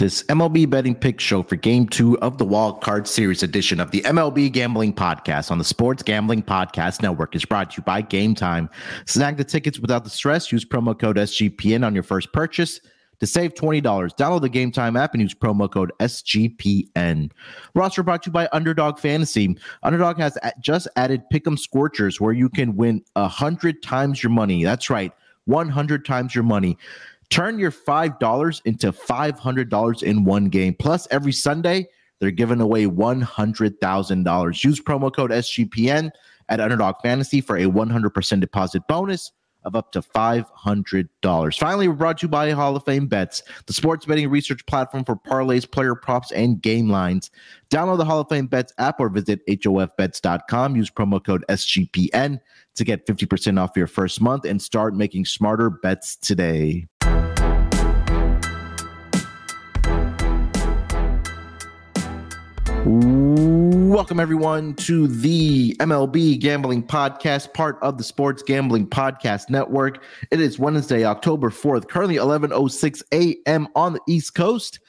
This MLB betting pick show for game two of the Wild Card Series edition of the MLB Gambling Podcast on the Sports Gambling Podcast Network is brought to you by Game Time. Snag the tickets without the stress. Use promo code SGPN on your first purchase to save $20. Download the Game Time app and use promo code SGPN. Roster brought to you by Underdog Fantasy. Underdog has just added Pick'em Scorchers where you can win 100 times your money. That's right, 100 times your money. Turn your $5 into $500 in one game. Plus, every Sunday, they're giving away $100,000. Use promo code SGPN at Underdog Fantasy for a 100% deposit bonus of up to $500. Finally, we're brought to you by Hall of Fame Bets, the sports betting research platform for parlays, player props, and game lines. Download the Hall of Fame Bets app or visit HOFBets.com. Use promo code SGPN to get 50% off your first month and start making smarter bets today. Welcome, everyone, to the MLB Gambling Podcast, part of the Sports Gambling Podcast Network. It is Wednesday, October 4th, currently 11.06 a.m. on the East Coast.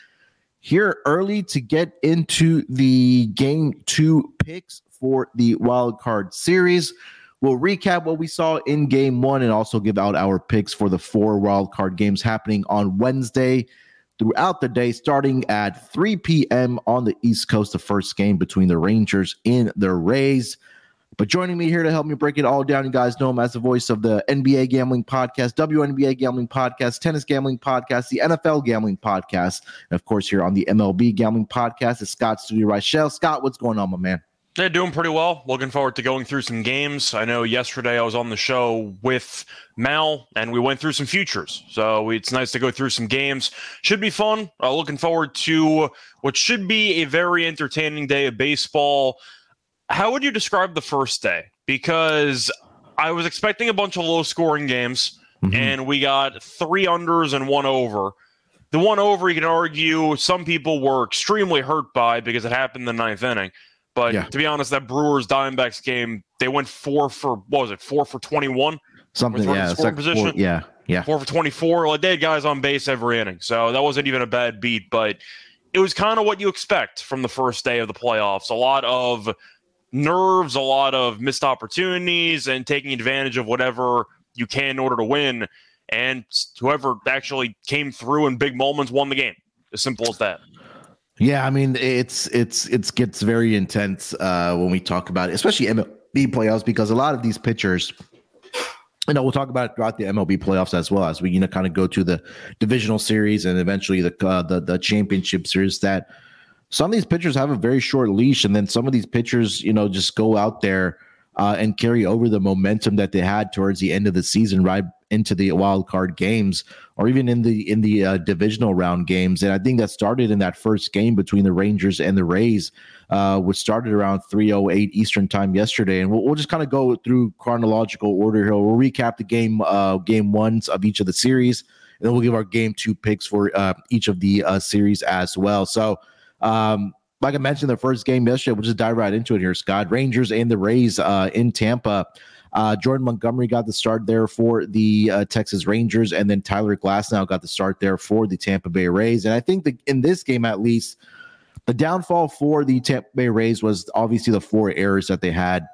Here early to get into the game two picks for the wild card series. We'll recap what we saw in game one and also give out our picks for the four wild card games happening on Wednesday throughout the day, starting at 3 p.m. on the East Coast, the first game between the Rangers and the Rays. But joining me here to help me break it all down, you guys know him as the voice of the NBA Gambling Podcast, WNBA Gambling Podcast, Tennis Gambling Podcast, the NFL Gambling Podcast, and of course, here on the MLB Gambling Podcast is Scott Studio Reichel. Scott, what's going on, my man? They're doing pretty well. Looking forward to going through some games. I know yesterday I was on the show with Mal and we went through some futures. So it's nice to go through some games. Should be fun. Uh, looking forward to what should be a very entertaining day of baseball. How would you describe the first day? Because I was expecting a bunch of low scoring games mm-hmm. and we got three unders and one over. The one over, you can argue, some people were extremely hurt by because it happened in the ninth inning. But yeah. to be honest, that Brewers Diamondbacks game, they went four for what was it? Four for twenty one. Something, yeah, like position. Four, yeah, yeah. Four for twenty four. Like they had guys on base every inning, so that wasn't even a bad beat. But it was kind of what you expect from the first day of the playoffs. A lot of nerves, a lot of missed opportunities, and taking advantage of whatever you can in order to win. And whoever actually came through in big moments won the game. As simple as that. Yeah, I mean it's it's it's gets very intense uh, when we talk about it, especially MLB playoffs because a lot of these pitchers, you know, we'll talk about it throughout the MLB playoffs as well as we you know kind of go to the divisional series and eventually the uh, the the championship series. That some of these pitchers have a very short leash, and then some of these pitchers, you know, just go out there uh, and carry over the momentum that they had towards the end of the season, right into the wild card games or even in the in the uh, divisional round games. And I think that started in that first game between the Rangers and the Rays, uh, which started around 3:08 Eastern time yesterday. And we'll, we'll just kind of go through chronological order here. We'll recap the game uh, game ones of each of the series, and then we'll give our game two picks for uh, each of the uh, series as well. So. Um, like I mentioned, the first game yesterday, we'll just dive right into it here, Scott. Rangers and the Rays uh, in Tampa. Uh, Jordan Montgomery got the start there for the uh, Texas Rangers, and then Tyler Glasnow got the start there for the Tampa Bay Rays. And I think that in this game, at least, the downfall for the Tampa Bay Rays was obviously the four errors that they had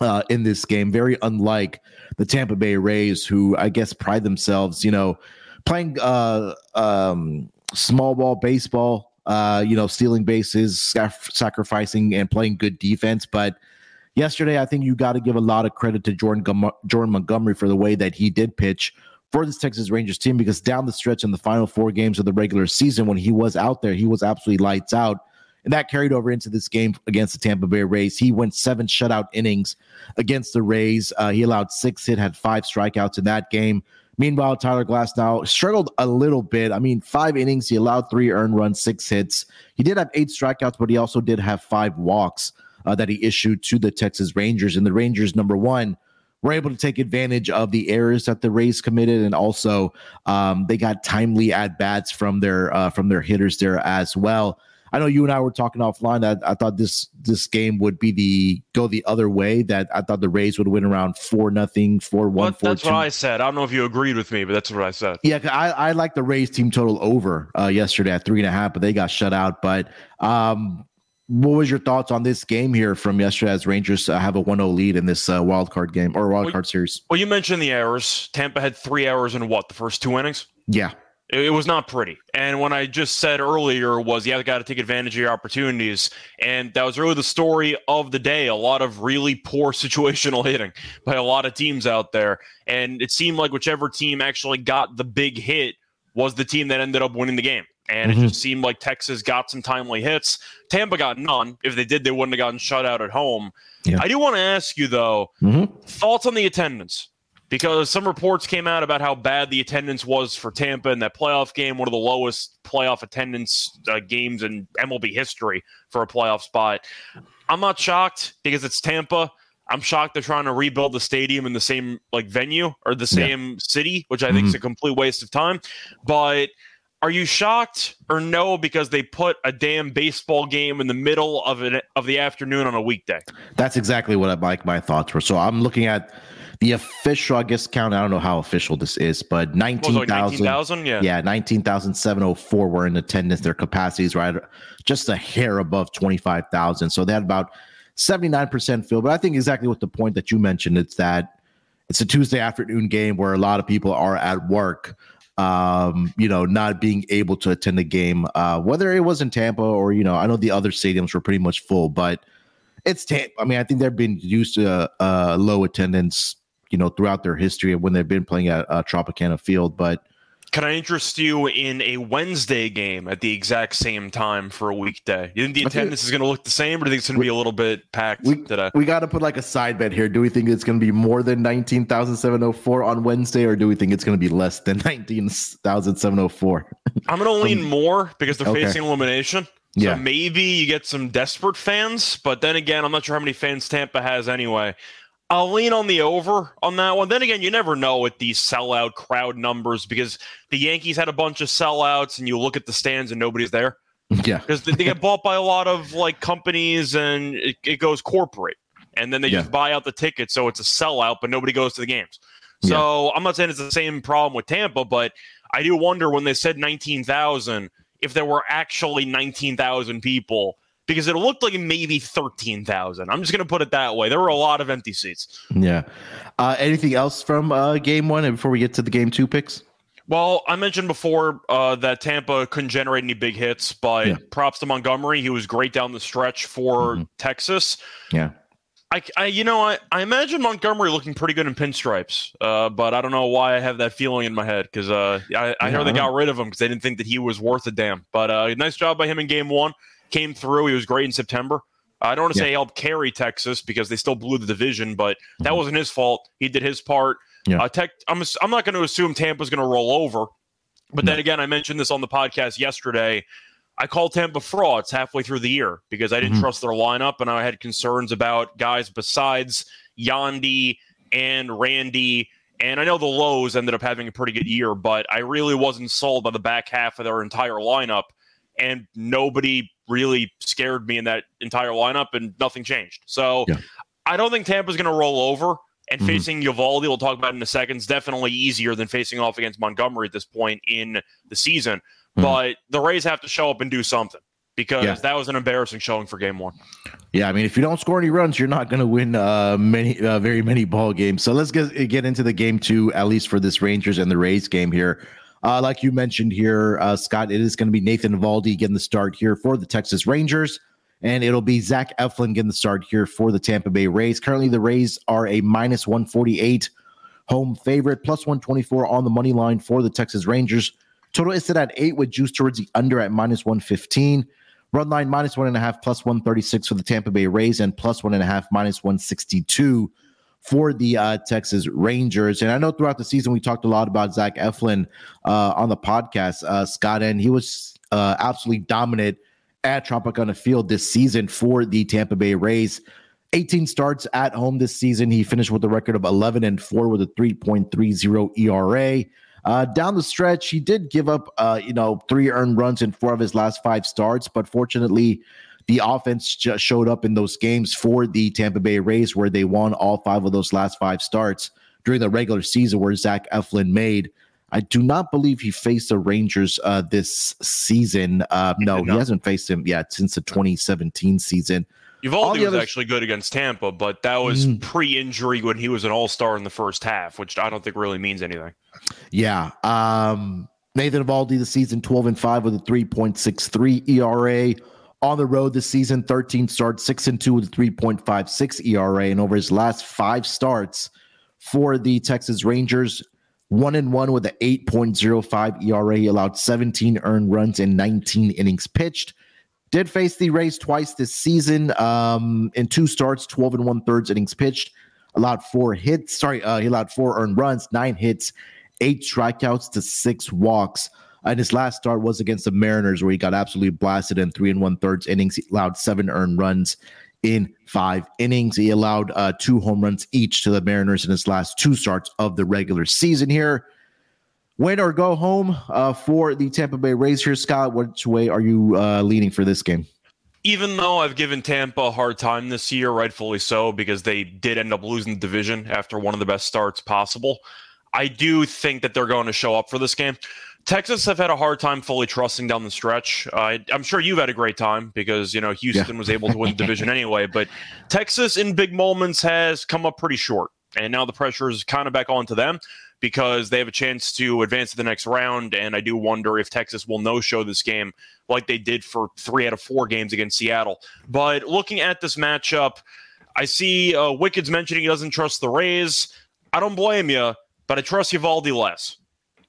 uh, in this game. Very unlike the Tampa Bay Rays, who I guess pride themselves, you know, playing uh, um, small ball baseball. Uh, you know, stealing bases, sacrificing, and playing good defense, but yesterday, I think you got to give a lot of credit to Jordan Jordan Montgomery for the way that he did pitch for this Texas Rangers team because down the stretch in the final four games of the regular season, when he was out there, he was absolutely lights out. And that carried over into this game against the Tampa Bay Rays. He went seven shutout innings against the Rays. Uh, he allowed six hit, had five strikeouts in that game. Meanwhile, Tyler Glasnow struggled a little bit. I mean, five innings, he allowed three earned runs, six hits. He did have eight strikeouts, but he also did have five walks uh, that he issued to the Texas Rangers. And the Rangers, number one, were able to take advantage of the errors that the Rays committed, and also um, they got timely at bats from their uh, from their hitters there as well. I know you and I were talking offline that I thought this this game would be the go the other way. That I thought the Rays would win around four nothing, four one, four That's what I said. I don't know if you agreed with me, but that's what I said. Yeah, I, I like the Rays team total over uh, yesterday at three and a half, but they got shut out. But um, what was your thoughts on this game here from yesterday as Rangers uh, have a 1-0 lead in this uh, wild card game or wild Well, card series? Well, you mentioned the errors. Tampa had three errors in what the first two innings. Yeah, It, was not pretty. And when I just said earlier was, yeah, got to take advantage of your opportunities. And that was really the story of the day. A lot of really poor situational hitting by a lot of teams out there. And it seemed like whichever team actually got the big hit was the team that ended up winning the game. And Mhm. it just seemed like Texas got some timely hits. Tampa got none. If they did, they wouldn't have gotten shut out at home. Yeah. I do want to ask you, though, Mhm. thoughts on the attendance because some reports came out about how bad the attendance was for Tampa in that playoff game, one of the lowest playoff attendance uh, games in MLB history for a playoff spot. I'm not shocked because it's Tampa. I'm shocked they're trying to rebuild the stadium in the same like venue or the Yeah. same city, which I think is a complete waste of time. But are you shocked or no because they put a damn baseball game in the middle of it of the afternoon on a weekday? that's exactly what I, like my thoughts were. So I'm looking at the official, I guess, count. I don't know how official this is, but What was like 19,000. 19,000? Yeah. yeah, 19,704 were in attendance. Their capacities right just a hair above 25,000. So they had about 79% fill. But I think exactly what the point that you mentioned, it's that it's a Tuesday afternoon game where a lot of people are at work, um, you know, not being able to attend the game, uh, whether it was in Tampa or, you know, I know the other stadiums were pretty much full, but it's Tampa. I mean, I think they've been used to uh, low attendance, you know, throughout their history when they've been playing at uh, Tropicana Field, but Can I interest you in a Wednesday game at the exact same time for a weekday? You think the I attendance is going to look the same, or do you think it's going to be a little bit packed We- today? We got to put like a side bet here. Do we think it's going to be more than 19,704 on Wednesday, or do we think it's going to be less than 19,704? I'm going to lean more because they're Okay. facing elimination. So Yeah. maybe you get some desperate fans, but then again, I'm not sure how many fans Tampa has anyway. I'll lean on the over on that one. Then again, you never know with these sellout crowd numbers because the Yankees had a bunch of sellouts, and you look at the stands and nobody's there. yeah. because they, get bought by a lot of like companies and it, it goes corporate and then they Yeah. just buy out the tickets so it's a sellout but nobody goes to the games so i'm not saying it's the same problem with tampa but i do wonder when they said 19000 if there were actually 19000 people because it looked like maybe 13000 i'm just going to put it that way there were a lot of empty seats Yeah. Uh, anything else from uh, game one and before we get to the game two picks? Well, I mentioned before uh, that Tampa couldn't generate any big hits, but Yeah. props to Montgomery. He was great down the stretch for Mhm. Texas. Yeah. I, I, you know, I, I imagine Montgomery looking pretty good in pinstripes, uh, but I don't know why I have that feeling in my head because uh, I, I Yeah, heard they got rid of him because they didn't think that he was worth a damn. But uh, nice job by him in game one. Came through. He was great in September. I don't want to Yeah. say he helped carry Texas because they still blew the division, but that Mhm. wasn't his fault. He did his part. Yeah. Uh, tech, I'm, I'm not going to assume Tampa's going to roll over, but then again, I mentioned this on the podcast yesterday. I called Tampa frauds halfway through the year because I didn't Mhm. trust their lineup and I had concerns about guys besides Yandy and Randy. And I know the Lowes ended up having a pretty good year, but I really wasn't sold by the back half of their entire lineup. And nobody really scared me in that entire lineup, and nothing changed. So Yeah. I don't think Tampa's going to roll over. And Mhm. facing Eovaldi, we'll talk about in a second, is definitely easier than facing off against Montgomery at this point in the season. Mhm. But the Rays have to show up and do something because Yeah. that was an embarrassing showing for game one. Yeah, I mean, if you don't score any runs, you're not going to win uh, many, uh, very many ball games. So let's get get into the game two, at least for this Rangers and the Rays game here. Uh, like you mentioned here, uh, Scott, it is going to be Nathan Eovaldi getting the start here for the Texas Rangers, and it'll be Zach Eflin getting the start here for the Tampa Bay Rays. Currently, the Rays are a minus one forty eight home favorite, plus one twenty four on the money line for the Texas Rangers. Total is set at eight with juice towards the under at minus one fifteen. Run line minus one and a half, plus 136 for the Tampa Bay Rays, and plus one and a half, minus 162 for the uh, Texas Rangers. And I know throughout the season we talked a lot about Zach Eflin uh, on the podcast, uh, Scott, and he was uh, absolutely dominant at Tropicana Field this season for the Tampa Bay Rays. 18 starts at home this season. He finished with a record of 11 and 4 with a 3.30 ERA. Uh, down the stretch, he did give up, uh, you know, three earned runs in four of his last five starts, but fortunately, the offense just showed up in those games for the Tampa Bay Rays, where they won all five of those last five starts during the regular season, where Zach Eflin made. I do not believe he faced the Rangers uh, this season. Uh, no, he hasn't faced him yet since the 2017 season. Eovaldi was other... actually good against Tampa, but that was mm. pre-injury when he was an All-Star in the first half, which I don't think really means anything. Yeah. Um, Nathan Eovaldi the season 12 and 5 with a 3.63 ERA. On the road this season, 13 starts, 6 and 2 with a 3.56 ERA. And over his last five starts for the Texas Rangers, one and one with an 8.05 ERA. He allowed 17 earned runs in 19 innings pitched. Did face the Rays twice this season um, in two starts, 12 and one thirds innings pitched. Allowed four hits. Sorry, uh, he allowed four earned runs, nine hits, eight strikeouts to six walks. And his last start was against the Mariners, where he got absolutely blasted in three and one thirds innings. He allowed seven earned runs in five innings. He allowed uh, two home runs each to the Mariners in his last two starts of the regular season here. Win or go home uh, for the Tampa Bay Rays here, Scott. Which way are you uh, leaning for this game? Even though I've given Tampa a hard time this year, rightfully so, because they did end up losing the division after one of the best starts possible, I do think that they're going to show up for this game. Texas have had a hard time fully trusting down the stretch. Uh, I'm sure you've had a great time because you know Houston yeah. was able to win the division anyway. But Texas in big moments has come up pretty short, and now the pressure is kind of back onto them because they have a chance to advance to the next round. And I do wonder if Texas will no show this game like they did for three out of four games against Seattle. But looking at this matchup, I see uh, Wicked's mentioning he doesn't trust the Rays. I don't blame you, but I trust Eovaldi less.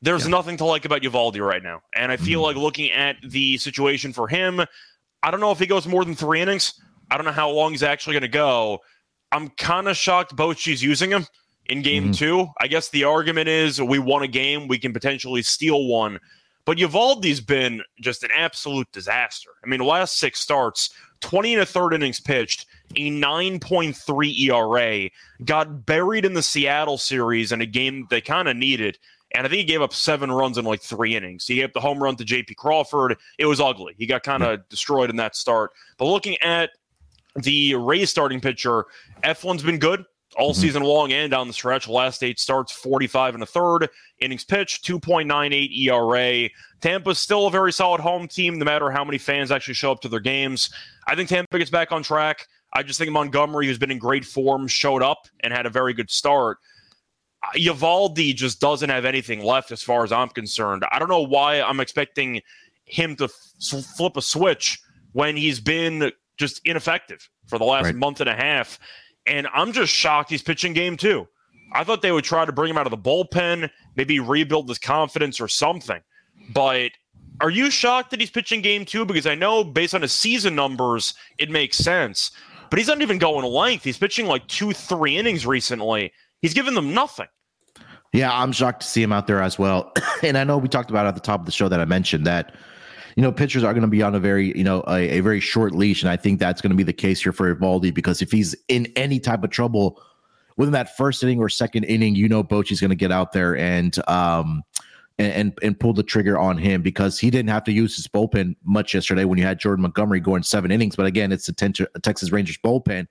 There's yeah. nothing to like about Eovaldi right now. And I feel mm-hmm. like looking at the situation for him, I don't know if he goes more than three innings. I don't know how long he's actually going to go. I'm kind of shocked Bochy's using him in game mm-hmm. two. I guess the argument is we won a game, we can potentially steal one. But Eovaldi's been just an absolute disaster. I mean, the last six starts, 20 and a third innings pitched, a 9.3 ERA, got buried in the Seattle series in a game they kind of needed. And I think he gave up seven runs in like three innings. He gave up the home run to JP Crawford. It was ugly. He got kind of yeah. destroyed in that start. But looking at the Rays starting pitcher, Eflin's been good all mm-hmm. season long and down the stretch. Last eight starts, 45 and a third. Innings pitched, 2.98 ERA. Tampa's still a very solid home team, no matter how many fans actually show up to their games. I think Tampa gets back on track. I just think Montgomery, who's been in great form, showed up and had a very good start. Eovaldi just doesn't have anything left as far as I'm concerned. I don't know why I'm expecting him to f- flip a switch when he's been just ineffective for the last right. month and a half. And I'm just shocked he's pitching game two. I thought they would try to bring him out of the bullpen, maybe rebuild his confidence or something. But are you shocked that he's pitching game two? Because I know based on his season numbers, it makes sense. But he's not even going length. He's pitching like two, three innings recently. He's given them nothing. Yeah, I'm shocked to see him out there as well. and I know we talked about at the top of the show that I mentioned that you know, pitchers are going to be on a very, you know, a, a very short leash. And I think that's going to be the case here for Eovaldi because if he's in any type of trouble within that first inning or second inning, you know, Bochy's going to get out there and, um, and, and, and pull the trigger on him because he didn't have to use his bullpen much yesterday when you had Jordan Montgomery going seven innings. But again, it's the Texas Rangers bullpen.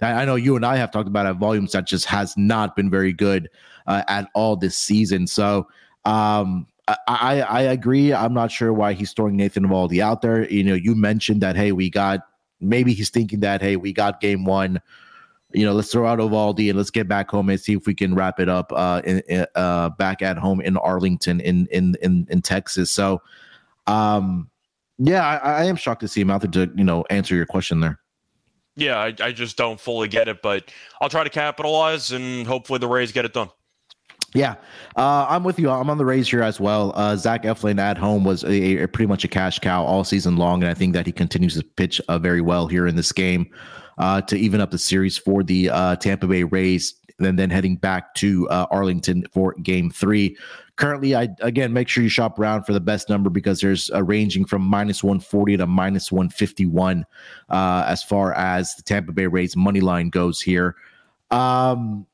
I know you and I have talked about at volumes that just has not been very good uh, at all this season. So um, I, I agree. I'm not sure why he's throwing Nathan Eovaldi out there. You know, you mentioned that hey, we got maybe he's thinking that hey, we got game one. You know, let's throw out Eovaldi and let's get back home and see if we can wrap it up uh, in, uh, back at home in Arlington in in in, in Texas. So, um, yeah, I, I am shocked to see him out there to you know answer your question there. Yeah, I, I just don't fully get it, but I'll try to capitalize and hopefully the Rays get it done. Yeah, uh, I'm with you. I'm on the Rays here as well. Uh, Zach Eflin at home was a, a, pretty much a cash cow all season long, and I think that he continues to pitch uh, very well here in this game uh, to even up the series for the uh, Tampa Bay Rays, and then heading back to uh, Arlington for Game Three. Currently, I again make sure you shop around for the best number because there's a ranging from minus 140 to minus 151 as far as the Tampa Bay Rays money line goes here. Um,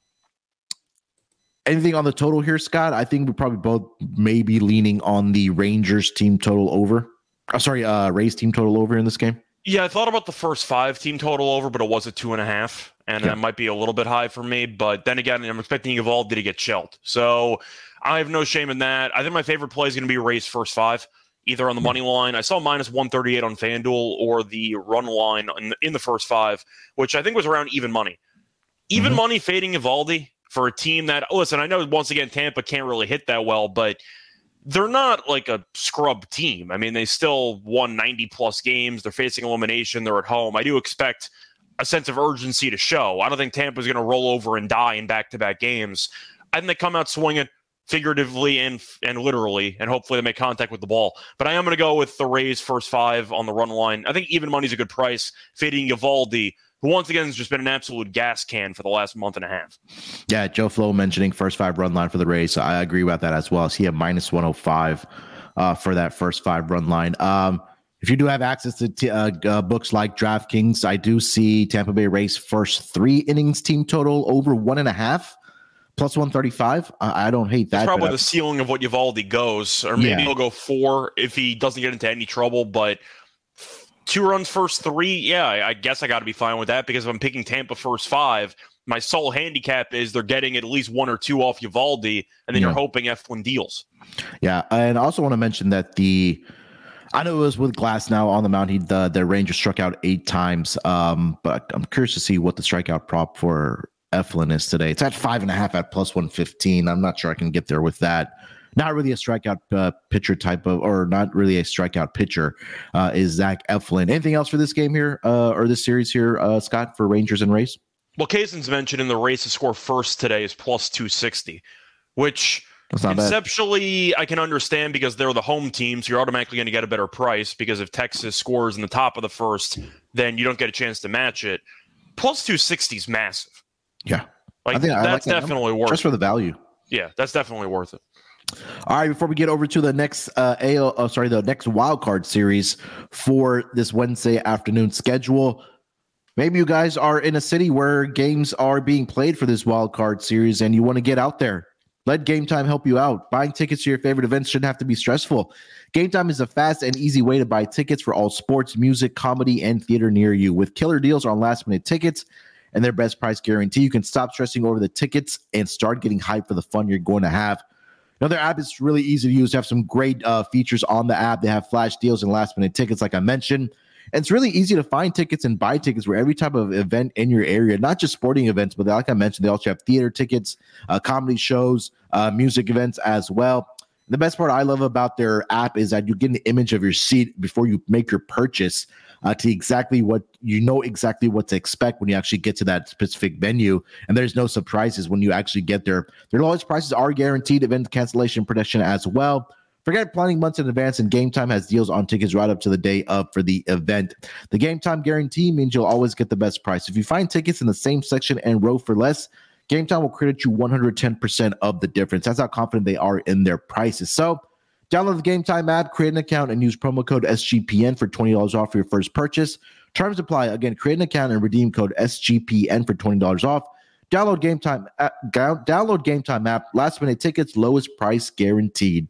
Anything on the total here, Scott? I think we probably both may be leaning on the Rangers team total over. Oh, sorry, uh, Rays team total over in this game. Yeah, I thought about the first five team total over, but it was a two and a half, and yeah. it might be a little bit high for me. But then again, I'm expecting Eovaldi to get shelled, so I have no shame in that. I think my favorite play is going to be Rays first five, either on the money line. I saw minus 138 on FanDuel or the run line in the, in the first five, which I think was around even money. Even mm-hmm. money fading Eovaldi for a team that listen, I know once again Tampa can't really hit that well, but they're not like a scrub team. I mean, they still won 90 plus games. They're facing elimination. They're at home. I do expect a sense of urgency to show. I don't think Tampa's going to roll over and die in back to back games. I think they come out swinging figuratively and and literally, and hopefully they make contact with the ball. But I am going to go with the Rays first five on the run line. I think even money's a good price. Fading Eovaldi who once again has just been an absolute gas can for the last month and a half. Yeah, Joe Flo mentioning first five run line for the Rays. So I agree about that as well. He had minus 105 uh, for that first five run line. Um, if you do have access to t- uh, uh, books like DraftKings, I do see Tampa Bay Rays first three innings team total over one and a half plus 135. I, I don't hate that. That's probably the ceiling of what Eovaldi goes, or maybe yeah. he'll go four if he doesn't get into any trouble. But two runs first three, yeah, I, guess I got to be fine with that because if I'm picking Tampa first five, my sole handicap is they're getting at least one or two off Eovaldi, and then yeah. you're hoping Eflin deals. Yeah, and I also want to mention that the I know it was with Glasnow on the mound. He the the Ranger struck out eight times. Um, but I'm curious to see what the strikeout prop for Eflin is today. It's at five and a half at plus one fifteen. I'm not sure I can get there with that not really a strikeout uh, pitcher type of, or not really a strikeout pitcher, uh, is Zach Eflin. Anything else for this game here uh, or this series here, uh, Scott, for Rangers and Rays? Well, Kaysen's mentioned in the race to score first today is plus 260, which conceptually bad. I can understand because they're the home team, so you're automatically going to get a better price because if Texas scores in the top of the first, then you don't get a chance to match it. Plus 260 is massive. Yeah. Like, I think that's I like that definitely number. worth Just for the value. Yeah, that's definitely worth it. All right, before we get over to the next uh, AO, oh, sorry, the next wild card series for this Wednesday afternoon schedule. Maybe you guys are in a city where games are being played for this wild card series and you want to get out there. Let Game Time help you out. Buying tickets to your favorite events shouldn't have to be stressful. Game Time is a fast and easy way to buy tickets for all sports, music, comedy, and theater near you. With killer deals on last minute tickets and their best price guarantee, you can stop stressing over the tickets and start getting hyped for the fun you're going to have. Another app is really easy to use. They have some great uh, features on the app. They have flash deals and last minute tickets, like I mentioned. And it's really easy to find tickets and buy tickets for every type of event in your area, not just sporting events, but like I mentioned, they also have theater tickets, uh, comedy shows, uh, music events as well. The best part I love about their app is that you get an image of your seat before you make your purchase uh, to exactly what you know exactly what to expect when you actually get to that specific venue. And there's no surprises when you actually get there. Their lowest prices are guaranteed, event cancellation protection as well. Forget planning months in advance, and Game Time has deals on tickets right up to the day of for the event. The Game Time guarantee means you'll always get the best price. If you find tickets in the same section and row for less, Game Time will credit you 110% of the difference. That's how confident they are in their prices. So, Download the Game Time app, create an account, and use promo code SGPN for $20 off your first purchase. Terms apply. Again, create an account and redeem code SGPN for $20 off. Download Game Time. Uh, download Game Time app. Last minute tickets, lowest price guaranteed.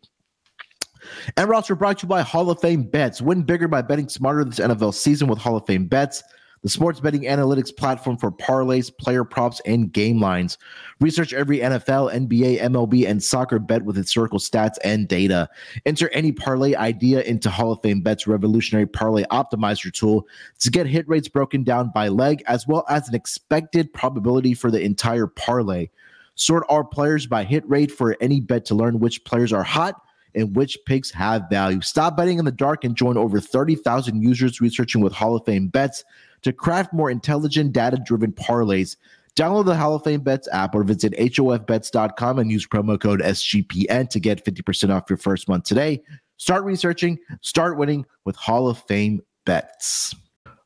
And roster brought to you by Hall of Fame Bets. Win bigger by betting smarter this NFL season with Hall of Fame Bets the sports betting analytics platform for parlays, player props, and game lines. Research every NFL, NBA, MLB, and soccer bet with historical stats and data. Enter any parlay idea into Hall of Fame Bet's revolutionary parlay optimizer tool to get hit rates broken down by leg, as well as an expected probability for the entire parlay. Sort our players by hit rate for any bet to learn which players are hot and which picks have value. Stop betting in the dark and join over 30,000 users researching with Hall of Fame bets to craft more intelligent, data driven parlays. Download the Hall of Fame Bets app or visit HOFBets.com and use promo code SGPN to get 50% off your first month today. Start researching, start winning with Hall of Fame Bets.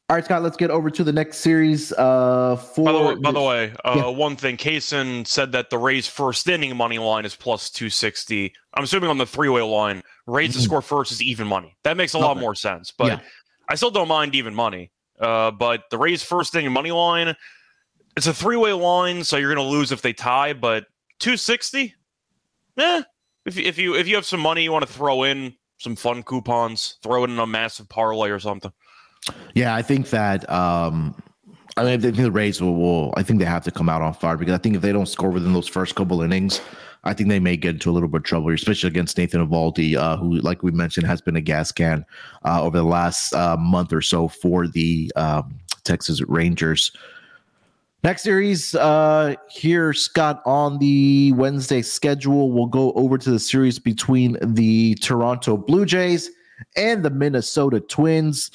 All right, Scott, let's get over to the next series. Uh, for by the way, by the way uh, yeah. one thing, Kaysen said that the Rays first inning money line is plus 260. I'm assuming on the three way line, Rays mm-hmm. to score first is even money. That makes a lot more sense, but yeah. I still don't mind even money. Uh, but the Rays first inning money line, it's a three way line, so you're going to lose if they tie. But 260. Yeah, if if you if you have some money you want to throw in some fun coupons, throw it in a massive parlay or something. Yeah, I think that. um I mean, I think the Rays will, will. I think they have to come out on fire because I think if they don't score within those first couple innings, I think they may get into a little bit of trouble, especially against Nathan Eovaldi, uh, who, like we mentioned, has been a gas can uh, over the last uh, month or so for the um, Texas Rangers. Next series uh, here, Scott, on the Wednesday schedule, we'll go over to the series between the Toronto Blue Jays and the Minnesota Twins.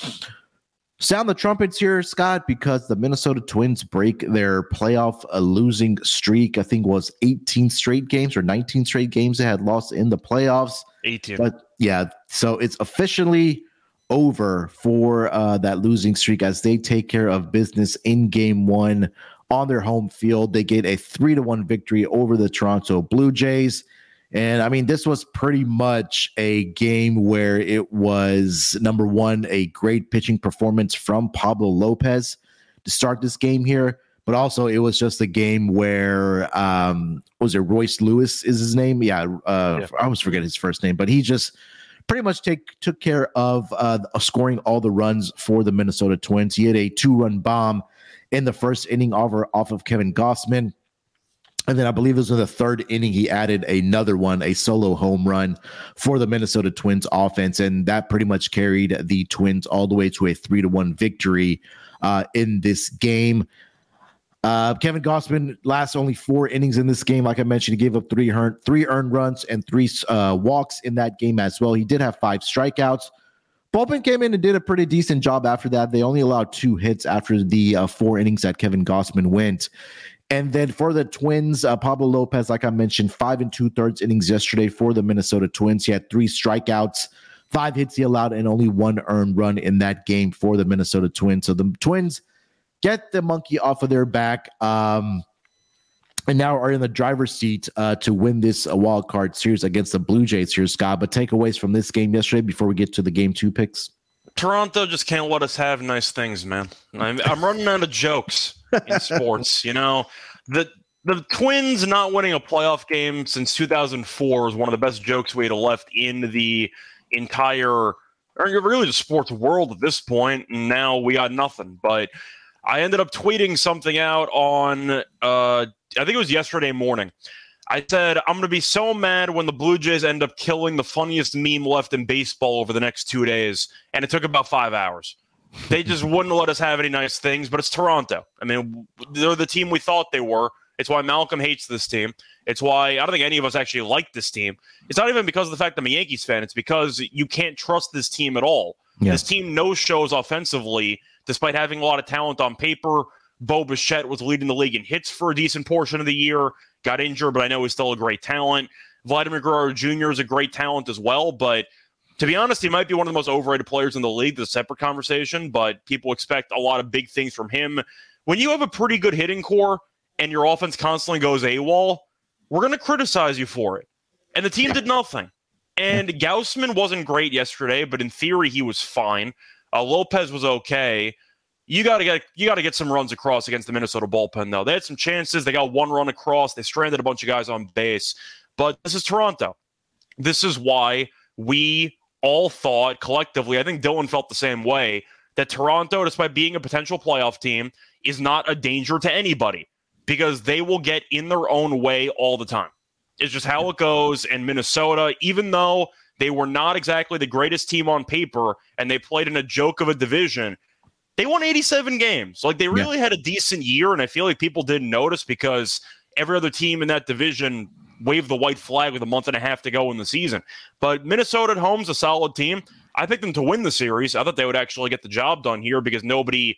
Sound the trumpets here, Scott, because the Minnesota Twins break their playoff uh, losing streak. I think was 18 straight games or 19 straight games they had lost in the playoffs. 18. But yeah, so it's officially over for uh, that losing streak as they take care of business in game one on their home field. They get a three to one victory over the Toronto Blue Jays. And I mean, this was pretty much a game where it was number one, a great pitching performance from Pablo Lopez to start this game here. But also, it was just a game where um, was it Royce Lewis is his name? Yeah, uh, yeah. I almost forget his first name, but he just pretty much take took care of uh, scoring all the runs for the Minnesota Twins. He had a two run bomb in the first inning off, off of Kevin Gausman. And then I believe it was in the third inning, he added another one, a solo home run for the Minnesota Twins offense. And that pretty much carried the Twins all the way to a three to one victory uh, in this game. Uh, Kevin Gausman last only four innings in this game. Like I mentioned, he gave up three three earned runs and three uh, walks in that game as well. He did have five strikeouts. Bullpen came in and did a pretty decent job after that. They only allowed two hits after the uh, four innings that Kevin Gausman went. And then for the Twins, uh, Pablo Lopez, like I mentioned, five and two thirds innings yesterday for the Minnesota Twins. He had three strikeouts, five hits he allowed, and only one earned run in that game for the Minnesota Twins. So the Twins get the monkey off of their back. Um, and now are in the driver's seat uh, to win this uh, wild card series against the Blue Jays here, Scott. But takeaways from this game yesterday before we get to the game two picks. Toronto just can't let us have nice things, man. I'm, I'm running out of jokes in sports. You know, the the Twins not winning a playoff game since 2004 is one of the best jokes we had left in the entire, or really the sports world at this point. And now we got nothing. But I ended up tweeting something out on, uh, I think it was yesterday morning. I said, I'm going to be so mad when the Blue Jays end up killing the funniest meme left in baseball over the next two days. And it took about five hours. They just wouldn't let us have any nice things, but it's Toronto. I mean, they're the team we thought they were. It's why Malcolm hates this team. It's why I don't think any of us actually like this team. It's not even because of the fact I'm a Yankees fan. It's because you can't trust this team at all. Yeah. This team no shows offensively, despite having a lot of talent on paper. Bo Bichette was leading the league in hits for a decent portion of the year. Got injured, but I know he's still a great talent. Vladimir Guerrero Jr. is a great talent as well, but – to be honest, he might be one of the most overrated players in the league. That's a separate conversation, but people expect a lot of big things from him. When you have a pretty good hitting core and your offense constantly goes AWOL, we're going to criticize you for it. And the team did nothing. And Gausman wasn't great yesterday, but in theory, he was fine. Uh, Lopez was okay. You got to get you got to get some runs across against the Minnesota bullpen, though. They had some chances. They got one run across. They stranded a bunch of guys on base. But this is Toronto. This is why we all thought collectively, I think Dylan felt the same way, that Toronto, despite being a potential playoff team, is not a danger to anybody because they will get in their own way all the time. It's just how it goes. And Minnesota, even though they were not exactly the greatest team on paper and they played in a joke of a division, they won 87 games. Like they really yeah. had a decent year. And I feel like people didn't notice because every other team in that division wave the white flag with a month and a half to go in the season. But Minnesota at home's a solid team. I picked them to win the series. I thought they would actually get the job done here because nobody,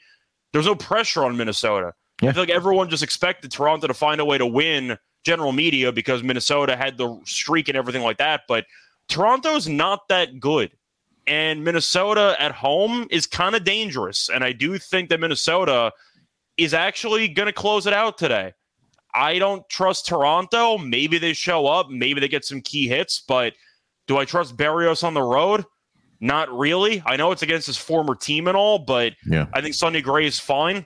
there's no pressure on Minnesota. Yeah. I feel like everyone just expected Toronto to find a way to win general media because Minnesota had the streak and everything like that. But Toronto's not that good. And Minnesota at home is kind of dangerous. And I do think that Minnesota is actually going to close it out today. I don't trust Toronto. Maybe they show up. Maybe they get some key hits, but do I trust Berrios on the road? Not really. I know it's against his former team and all, but yeah. I think Sonny Gray is fine.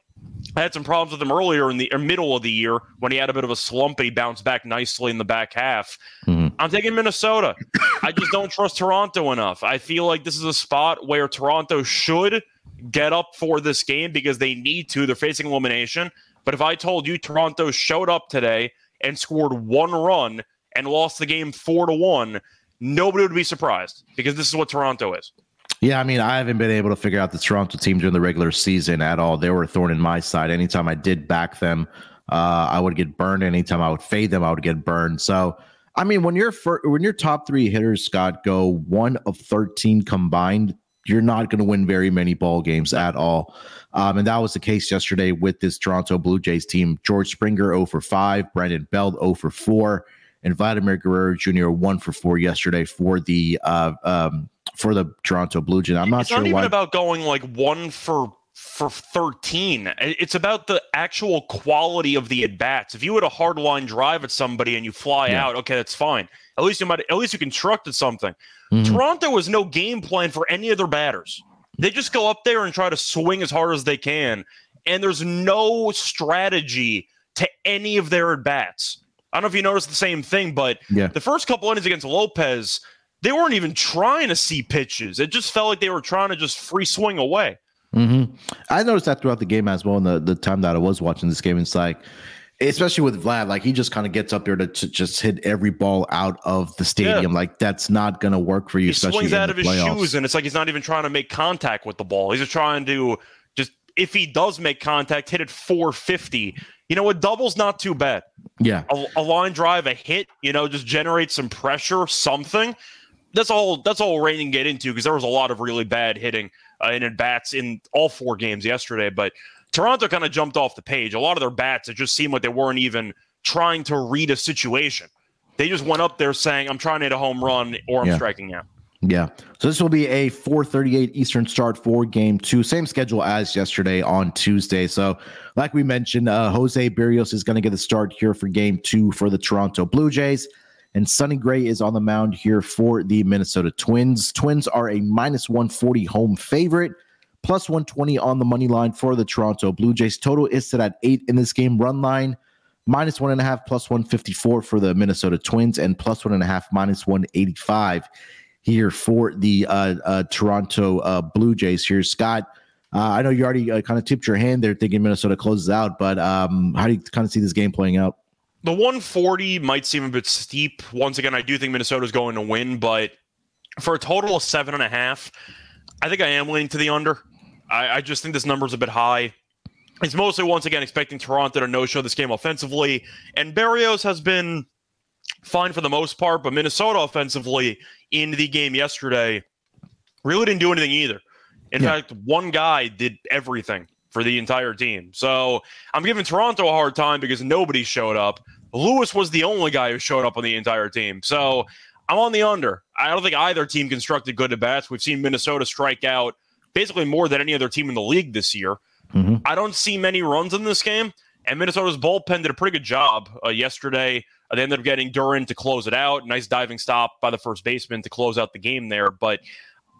I had some problems with him earlier in the middle of the year when he had a bit of a slump and he bounced back nicely in the back half. Mm-hmm. I'm taking Minnesota. I just don't trust Toronto enough. I feel like this is a spot where Toronto should get up for this game because they need to. They're facing elimination. But if I told you Toronto showed up today and scored one run and lost the game four to one, nobody would be surprised because this is what Toronto is. Yeah, I mean, I haven't been able to figure out the Toronto team during the regular season at all. They were a thorn in my side. Anytime I did back them, uh, I would get burned. Anytime I would fade them, I would get burned. So, I mean, when your when your top three hitters, Scott, go one of thirteen combined, you're not going to win very many ball games at all. Um, and that was the case yesterday with this Toronto Blue Jays team. George Springer 0 for 5, Brandon Belt 0 for 4, and Vladimir Guerrero Jr. 1 for 4 yesterday for the uh, um, for the Toronto Blue Jays. I'm not it's sure. Not even why. about going like one for for 13. It's about the actual quality of the at bats. If you had a hard line drive at somebody and you fly yeah. out, okay, that's fine. At least you might at least you constructed something. Mm-hmm. Toronto has no game plan for any of their batters. They just go up there and try to swing as hard as they can, and there's no strategy to any of their at bats. I don't know if you noticed the same thing, but yeah. the first couple innings against Lopez, they weren't even trying to see pitches. It just felt like they were trying to just free swing away. Mm-hmm. I noticed that throughout the game as well. In the, the time that I was watching this game, it's like, especially with Vlad, like he just kind of gets up there to, to, just hit every ball out of the stadium. Yeah. Like that's not going to work for you. He swings out of his playoffs. shoes, and it's like he's not even trying to make contact with the ball. He's just trying to just if he does make contact, hit it 450. You know, a double's not too bad. Yeah, a, a line drive, a hit. You know, just generate some pressure, something that's all that's all Rain can get into because there was a lot of really bad hitting uh, in at bats in all four games yesterday. But Toronto kind of jumped off the page. A lot of their bats, it just seemed like they weren't even trying to read a situation. They just went up there saying, "I'm trying to hit a home run or I'm yeah. striking out." Yeah. So this will be a 4:38 Eastern start for game two. Same schedule as yesterday on Tuesday. So, like we mentioned, uh, Jose Berrios is going to get the start here for game two for the Toronto Blue Jays. And Sonny Gray is on the mound here for the Minnesota Twins. Twins are a minus 140 home favorite, plus 120 on the money line for the Toronto Blue Jays. Total is set at eight in this game. Run line minus one and a half, plus 154 for the Minnesota Twins, and plus one and a half, minus 185 here for the uh, uh, Toronto uh, Blue Jays. Here, Scott. Uh, I know you already uh, kind of tipped your hand there, thinking Minnesota closes out, but um, how do you kind of see this game playing out? The 140 might seem a bit steep. Once again, I do think Minnesota's going to win, but for a total of seven and a half, I think I am leaning to the under. I, I just think this number's a bit high. It's mostly once again expecting Toronto to no-show this game offensively, and Berrios has been fine for the most part, but Minnesota offensively in the game yesterday really didn't do anything either. In yeah. fact, one guy did everything for the entire team. So I'm giving Toronto a hard time because nobody showed up. Lewis was the only guy who showed up on the entire team. So I'm on the under. I don't think either team constructed good at bats. We've seen Minnesota strike out basically more than any other team in the league this year. Mm-hmm. I don't see many runs in this game. And Minnesota's bullpen did a pretty good job uh, yesterday. Uh, they ended up getting Duran to close it out. Nice diving stop by the first baseman to close out the game there. But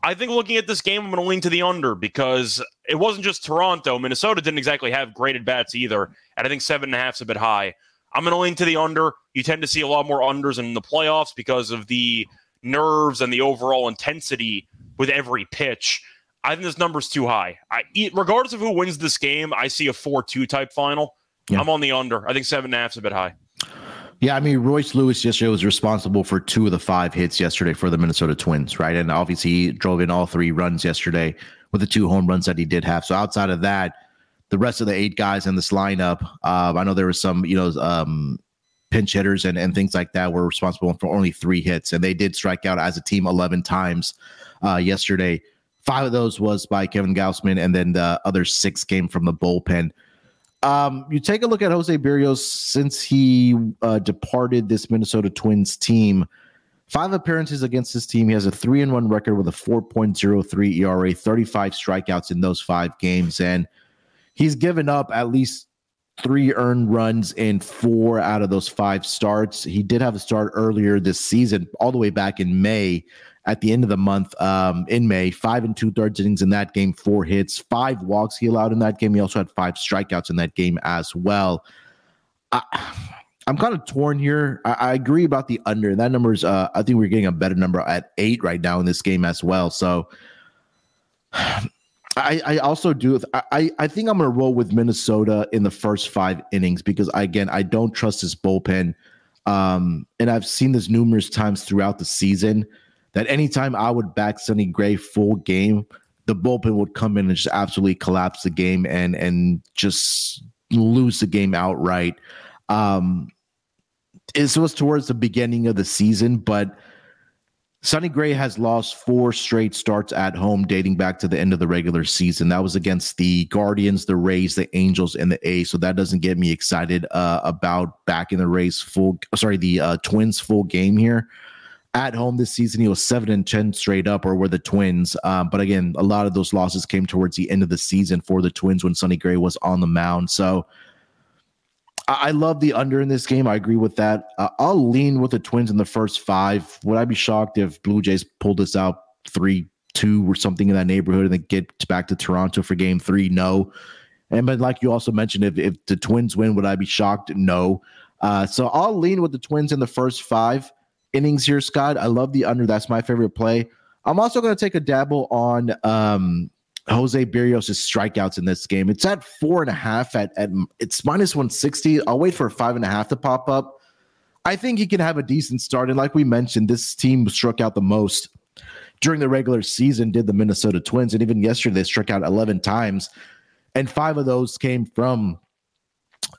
I think looking at this game, I'm going to lean to the under because it wasn't just Toronto. Minnesota didn't exactly have great at bats either. And I think seven and a half is a bit high. I'm going to lean to the under. You tend to see a lot more unders in the playoffs because of the nerves and the overall intensity with every pitch. I think this number's too high. I, regardless of who wins this game, I see a 4 2 type final. Yeah. I'm on the under. I think seven and a half is a bit high. Yeah, I mean, Royce Lewis yesterday was responsible for two of the five hits yesterday for the Minnesota Twins, right? And obviously, he drove in all three runs yesterday with the two home runs that he did have. So outside of that, the rest of the eight guys in this lineup, uh, I know there was some, you know, um, pinch hitters and, and things like that were responsible for only three hits, and they did strike out as a team 11 times uh, yesterday. Five of those was by Kevin Gausman, and then the other six came from the bullpen. Um, you take a look at Jose Berrios since he uh, departed this Minnesota Twins team. Five appearances against this team. He has a three and one record with a 4.03 ERA, 35 strikeouts in those five games. And he's given up at least three earned runs in four out of those five starts. He did have a start earlier this season, all the way back in May at the end of the month um, in May. Five and two thirds innings in that game, four hits, five walks he allowed in that game. He also had five strikeouts in that game as well. I, I'm kind of torn here. I, I, agree about the under. That number is, uh, I think we're getting a better number at eight right now in this game as well. So I, I also do. I, I think I'm going to roll with Minnesota in the first five innings because, again, I don't trust this bullpen. Um, and I've seen this numerous times throughout the season that anytime I would back Sonny Gray full game, the bullpen would come in and just absolutely collapse the game and and just lose the game outright. Um, this was towards the beginning of the season, but Sonny Gray has lost four straight starts at home dating back to the end of the regular season. That was against the Guardians, the Rays, the Angels, and the A's. So that doesn't get me excited uh, about back in the Rays full. Sorry, the uh, Twins full game here at home this season. He was seven and ten straight up, or were the Twins. Um, but again, a lot of those losses came towards the end of the season for the Twins when Sonny Gray was on the mound. So I love the under in this game. I agree with that. Uh, I'll lean with the Twins in the first five. Would I be shocked if Blue Jays pulled this out three two or something in that neighborhood and then get back to Toronto for game three? No. And but like you also mentioned, if, if the Twins win, would I be shocked? No. Uh, so I'll lean with the Twins in the first five innings here, Scott. I love the under. That's my favorite play. I'm also going to take a dabble on um, Jose Berrios' strikeouts in this game. It's at four and a half at, at it's minus 160. I'll wait for five and a half to pop up. I think he can have a decent start. And like we mentioned, this team struck out the most during the regular season, did the Minnesota Twins. And even yesterday, they struck out 11 times. And five of those came from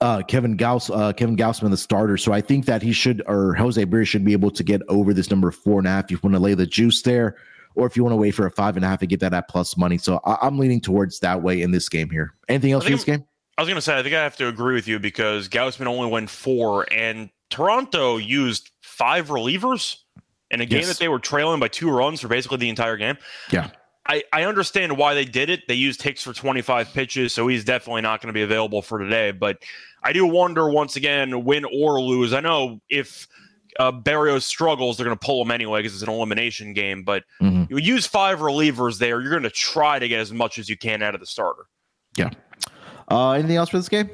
uh, Kevin Gauss, uh, Kevin Gausman, the starter. So I think that he should, or Jose Berrios should be able to get over this number four and a half. If you want to lay the juice there or if you want to wait for a five and a half and get that at plus money. So I, am leaning towards that way in this game here. Anything else for this game? I was going to say, I think I have to agree with you because Gausman only went four, and Toronto used five relievers in a game yes. that they were trailing by two runs for basically the entire game. Yeah. I, I understand why they did it. They used Hicks for 25 pitches, so he's definitely not going to be available for today. But I do wonder once again, win or lose. I know if uh, Berrios struggles, they're going to pull him anyway because it's an elimination game. But mm-hmm. you use five relievers there, you're going to try to get as much as you can out of the starter. Yeah. Uh, anything else for this game?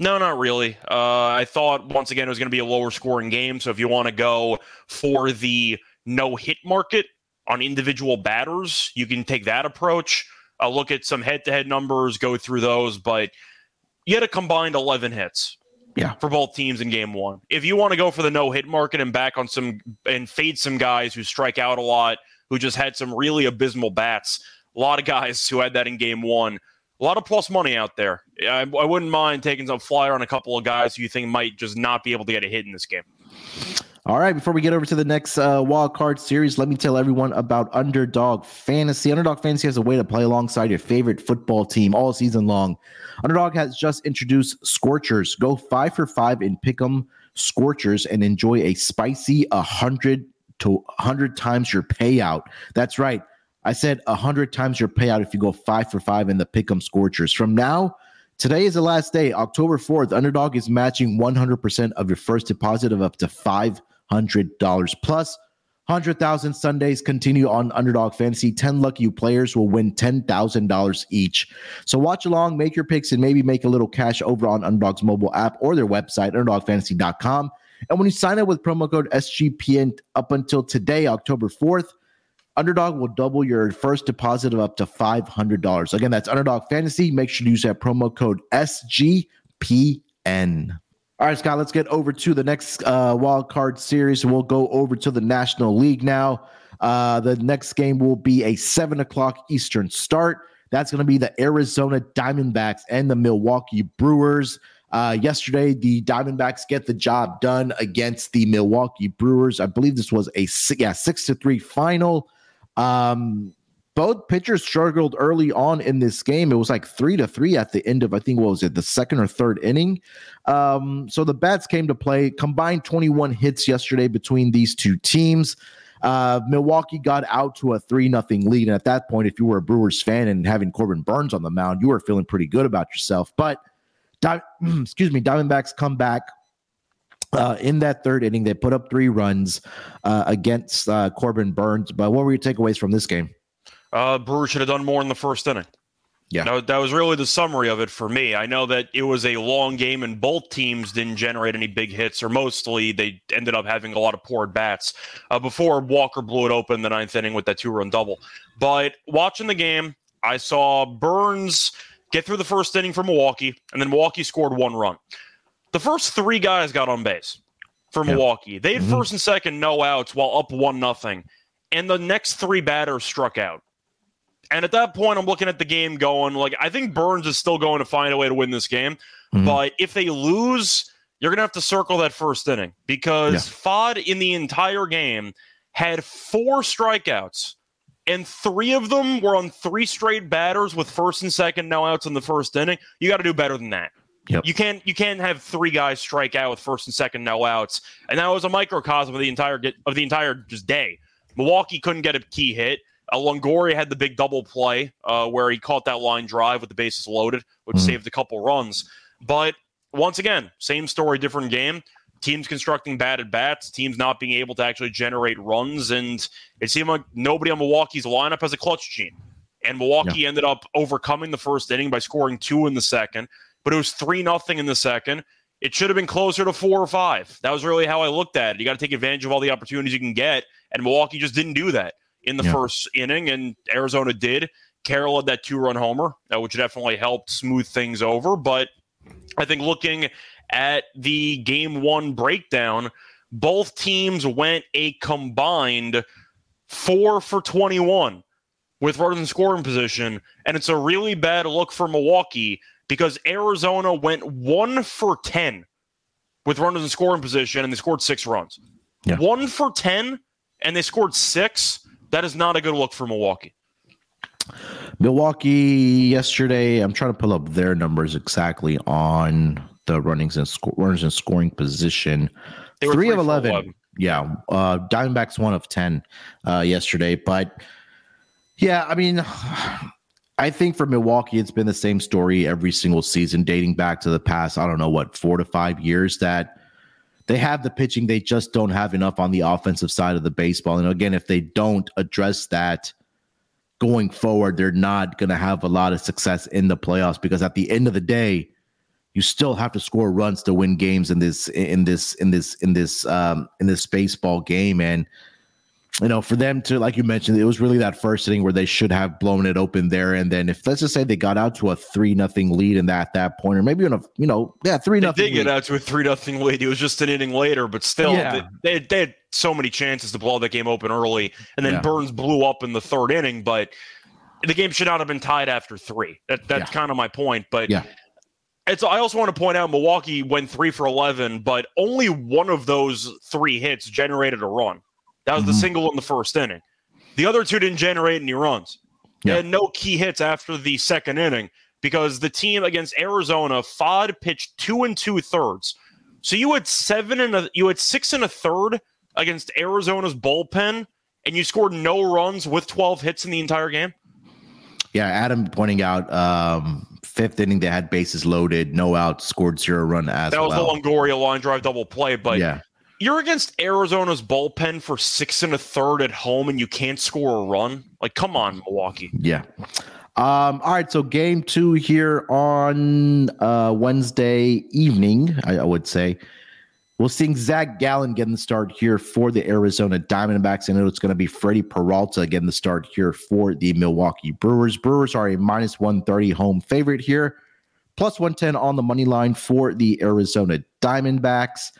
No, not really. Uh, I thought once again it was going to be a lower scoring game. So if you want to go for the no hit market on individual batters, you can take that approach. I'll look at some head to head numbers, go through those, but you had a combined 11 hits yeah. For both teams in game one. If you want to go for the no hit market and back on some and fade some guys who strike out a lot, who just had some really abysmal bats, a lot of guys who had that in game one. A lot of plus money out there. I, I wouldn't mind taking some flyer on a couple of guys who you think might just not be able to get a hit in this game. All right, before we get over to the next uh, wild card series, let me tell everyone about Underdog Fantasy. Underdog Fantasy has a way to play alongside your favorite football team all season long. Underdog has just introduced Scorchers. Go five for five in Pick'em Scorchers and enjoy a spicy 100 to 100 times your payout. That's right. I said 100 times your payout if you go five for five in the Pick'em Scorchers. From now, today is the last day, October 4th. Underdog is matching 100% of your first deposit of up to five $100 plus. 100,000 Sundays continue on Underdog Fantasy. 10 lucky players will win $10,000 each. So watch along, make your picks, and maybe make a little cash over on Underdog's mobile app or their website, underdogfantasy.com. And when you sign up with promo code SGPN up until today, October 4th, Underdog will double your first deposit of up to $500. Again, that's Underdog Fantasy. Make sure to use that promo code SGPN. All right, Scott, let's get over to the next uh, wild card series. We'll go over to the National League now. Uh, the next game will be a seven o'clock Eastern start. That's going to be the Arizona Diamondbacks and the Milwaukee Brewers. Uh, yesterday, the Diamondbacks get the job done against the Milwaukee Brewers. I believe this was a yeah six to three final. Um, both pitchers struggled early on in this game. It was like three to three at the end of, I think, what was it, the second or third inning. Um, so the bats came to play, combined 21 hits yesterday between these two teams. Uh, Milwaukee got out to a three nothing lead, and at that point, if you were a Brewers fan and having Corbin Burnes on the mound, you were feeling pretty good about yourself. But, excuse me, Diamondbacks come back Uh, in that third inning, they put up three runs uh, against uh, Corbin Burnes. But what were your takeaways from this game? Uh, Brewers should have done more in the first inning. Yeah. That, that was really the summary of it for me. I know that it was a long game and both teams didn't generate any big hits, or mostly they ended up having a lot of poor bats uh, before Walker blew it open the ninth inning with that two run double. But watching the game, I saw Burnes get through the first inning for Milwaukee, and then Milwaukee scored one run. The first three guys got on base for yeah. Milwaukee. They had mm-hmm. first and second no outs while up one nothing, and the next three batters struck out. And at that point, I'm looking at the game going, like, I think Burnes is still going to find a way to win this game. Mm-hmm. But if they lose, you're going to have to circle that first inning because yeah. Pfaadt in the entire game had four strikeouts, and three of them were on three straight batters with first and second no outs in the first inning. You got to do better than that. Yep. You can't you can't have three guys strike out with first and second no outs, and that was a microcosm of the entire of the entire just day. Milwaukee couldn't get a key hit. Uh, Longoria had the big double play uh, where he caught that line drive with the bases loaded, which mm-hmm. saved a couple runs. But once again, same story, different game. Teams constructing bad at bats, teams not being able to actually generate runs, and it seemed like nobody on Milwaukee's lineup has a clutch gene. And Milwaukee yeah. ended up overcoming the first inning by scoring two in the second, but it was three nothing in the second. It should have been closer to four or five. That was really how I looked at it. You got to take advantage of all the opportunities you can get, and Milwaukee just didn't do that in the yeah. first inning, and Arizona did. Carroll had that two run homer, uh, which definitely helped smooth things over. But I think looking at the game one breakdown, both teams went a combined four for 21 with runners in scoring position. And it's a really bad look for Milwaukee because Arizona went one for 10 with runners in scoring position and they scored six runs. Yeah. One for 10 and they scored six. That is not a good look for Milwaukee. Milwaukee yesterday, I'm trying to pull up their numbers exactly on the runnings and sco- runners in scoring position. Three, three, of 11. 11. Yeah. Uh, Diamondbacks one of 10 uh, yesterday. But yeah, I mean, I think for Milwaukee, it's been the same story every single season, dating back to the past, I don't know what, four to five years that they have the pitching, they just don't have enough on the offensive side of the baseball. And again, if they don't address that going forward, they're not going to have a lot of success in the playoffs because at the end of the day, you still have to score runs to win games in this in this in this in this um in this baseball game and you know, for them to, like you mentioned, it was really that first inning where they should have blown it open there. And then if let's just say they got out to a three nothing lead in that that point, or maybe in a you know, yeah, three nothing. They did get out to a three nothing lead. It was just an inning later, but still, yeah. they, they, they, had so many chances to blow that game open early, and then yeah. Burnes blew up in the third inning. But the game should not have been tied after three. That that's yeah. kind of my point. But yeah. It's, I also want to point out Milwaukee went three for 11, but only one of those three hits generated a run. That was mm-hmm. the single in the first inning. The other two didn't generate any runs. They had no key hits after the second inning because the team against Arizona, Pfaadt pitched two and two thirds. So you had seven and a, you had six and a third against Arizona's bullpen, and you scored no runs with 12 hits in the entire game. Yeah, Adam pointing out um, fifth inning they had bases loaded, no outs, scored zero run as that was well. the Longoria line drive double play, but yeah you're against Arizona's bullpen for six and a third at home, and you can't score a run. Like, come on, Milwaukee. Yeah. Um, all right, so game two here on uh, Wednesday evening, I, I would say. We'll see Zach Gallen getting the start here for the Arizona Diamondbacks. I know it's going to be Freddie Peralta getting the start here for the Milwaukee Brewers. Brewers are a minus 130 home favorite here, plus 110 on the money line for the Arizona Diamondbacks.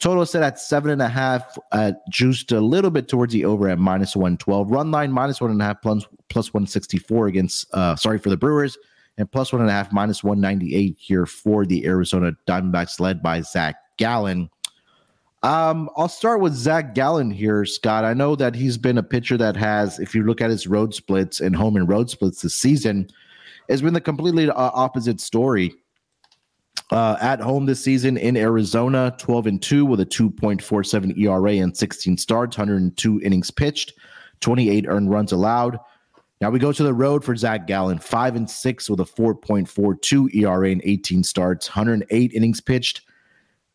Total set at seven and a half, uh, juiced a little bit towards the over at minus 112. Run line minus one and a half plus, plus 164 against, uh, sorry, for the Brewers, and plus one and a half minus 198 here for the Arizona Diamondbacks, led by Zach Gallen. Um, I'll start with Zach Gallen here, Scott. I know that he's been a pitcher that has, if you look at his road splits and home and road splits this season, has been the completely uh, opposite story uh, at home this season in Arizona, 12 and 2 with a 2.47 ERA and 16 starts, 102 innings pitched, 28 earned runs allowed. Now we go to the road for Zach Gallen, 5 and 6 with a 4.42 ERA and 18 starts, 108 innings pitched,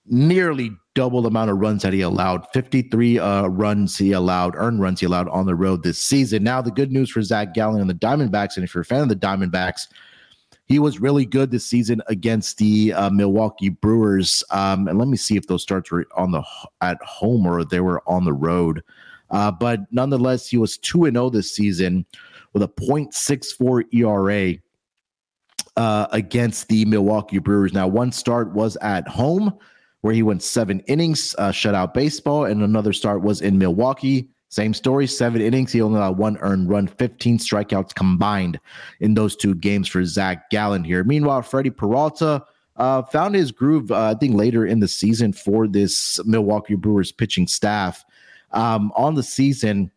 nearly double the amount of runs that he allowed 53 uh, runs he allowed, earned runs he allowed on the road this season. Now, the good news for Zach Gallen and the Diamondbacks, and if you're a fan of the Diamondbacks, he was really good this season against the uh, Milwaukee Brewers. Um, and let me see if those starts were on the at home or they were on the road. Uh, but nonetheless, he was 2 0 this season with a 0.64 ERA uh, against the Milwaukee Brewers. Now, one start was at home where he went seven innings, uh, shutout baseball, and another start was in Milwaukee. Same story, seven innings. He only allowed one earned run, 15 strikeouts combined in those two games for Zach Gallen here. Meanwhile, Freddie Peralta uh, found his groove, uh, I think, later in the season for this Milwaukee Brewers pitching staff. Um, on the season,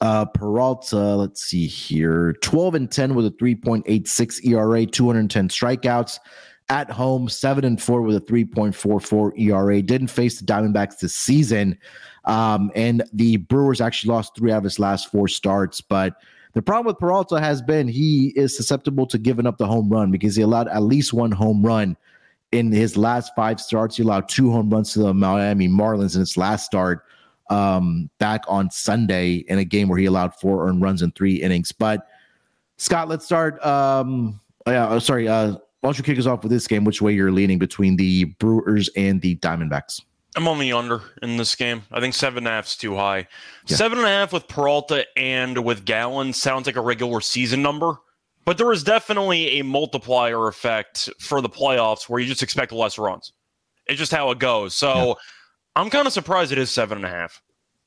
uh, Peralta, let's see here, 12 and 10 with a 3.86 ERA, 210 strikeouts at home, 7 and 4 with a 3.44 ERA. Didn't face the Diamondbacks this season. Um, and the Brewers actually lost three out of his last four starts. But the problem with Peralta has been he is susceptible to giving up the home run because he allowed at least one home run in his last five starts. He allowed two home runs to the Miami Marlins in his last start um, back on Sunday in a game where he allowed four earned runs in three innings. But Scott, let's start. Um, yeah, uh, sorry. Uh, why don't you kick us off with this game? Which way you're leaning between the Brewers and the Diamondbacks? I'm on the under in this game. I think seven and a half is too high. Yeah. Seven and a half with Peralta and with Gallen sounds like a regular season number, but there is definitely a multiplier effect for the playoffs where you just expect less runs. It's just how it goes. So yeah. I'm kind of surprised it is seven and a half.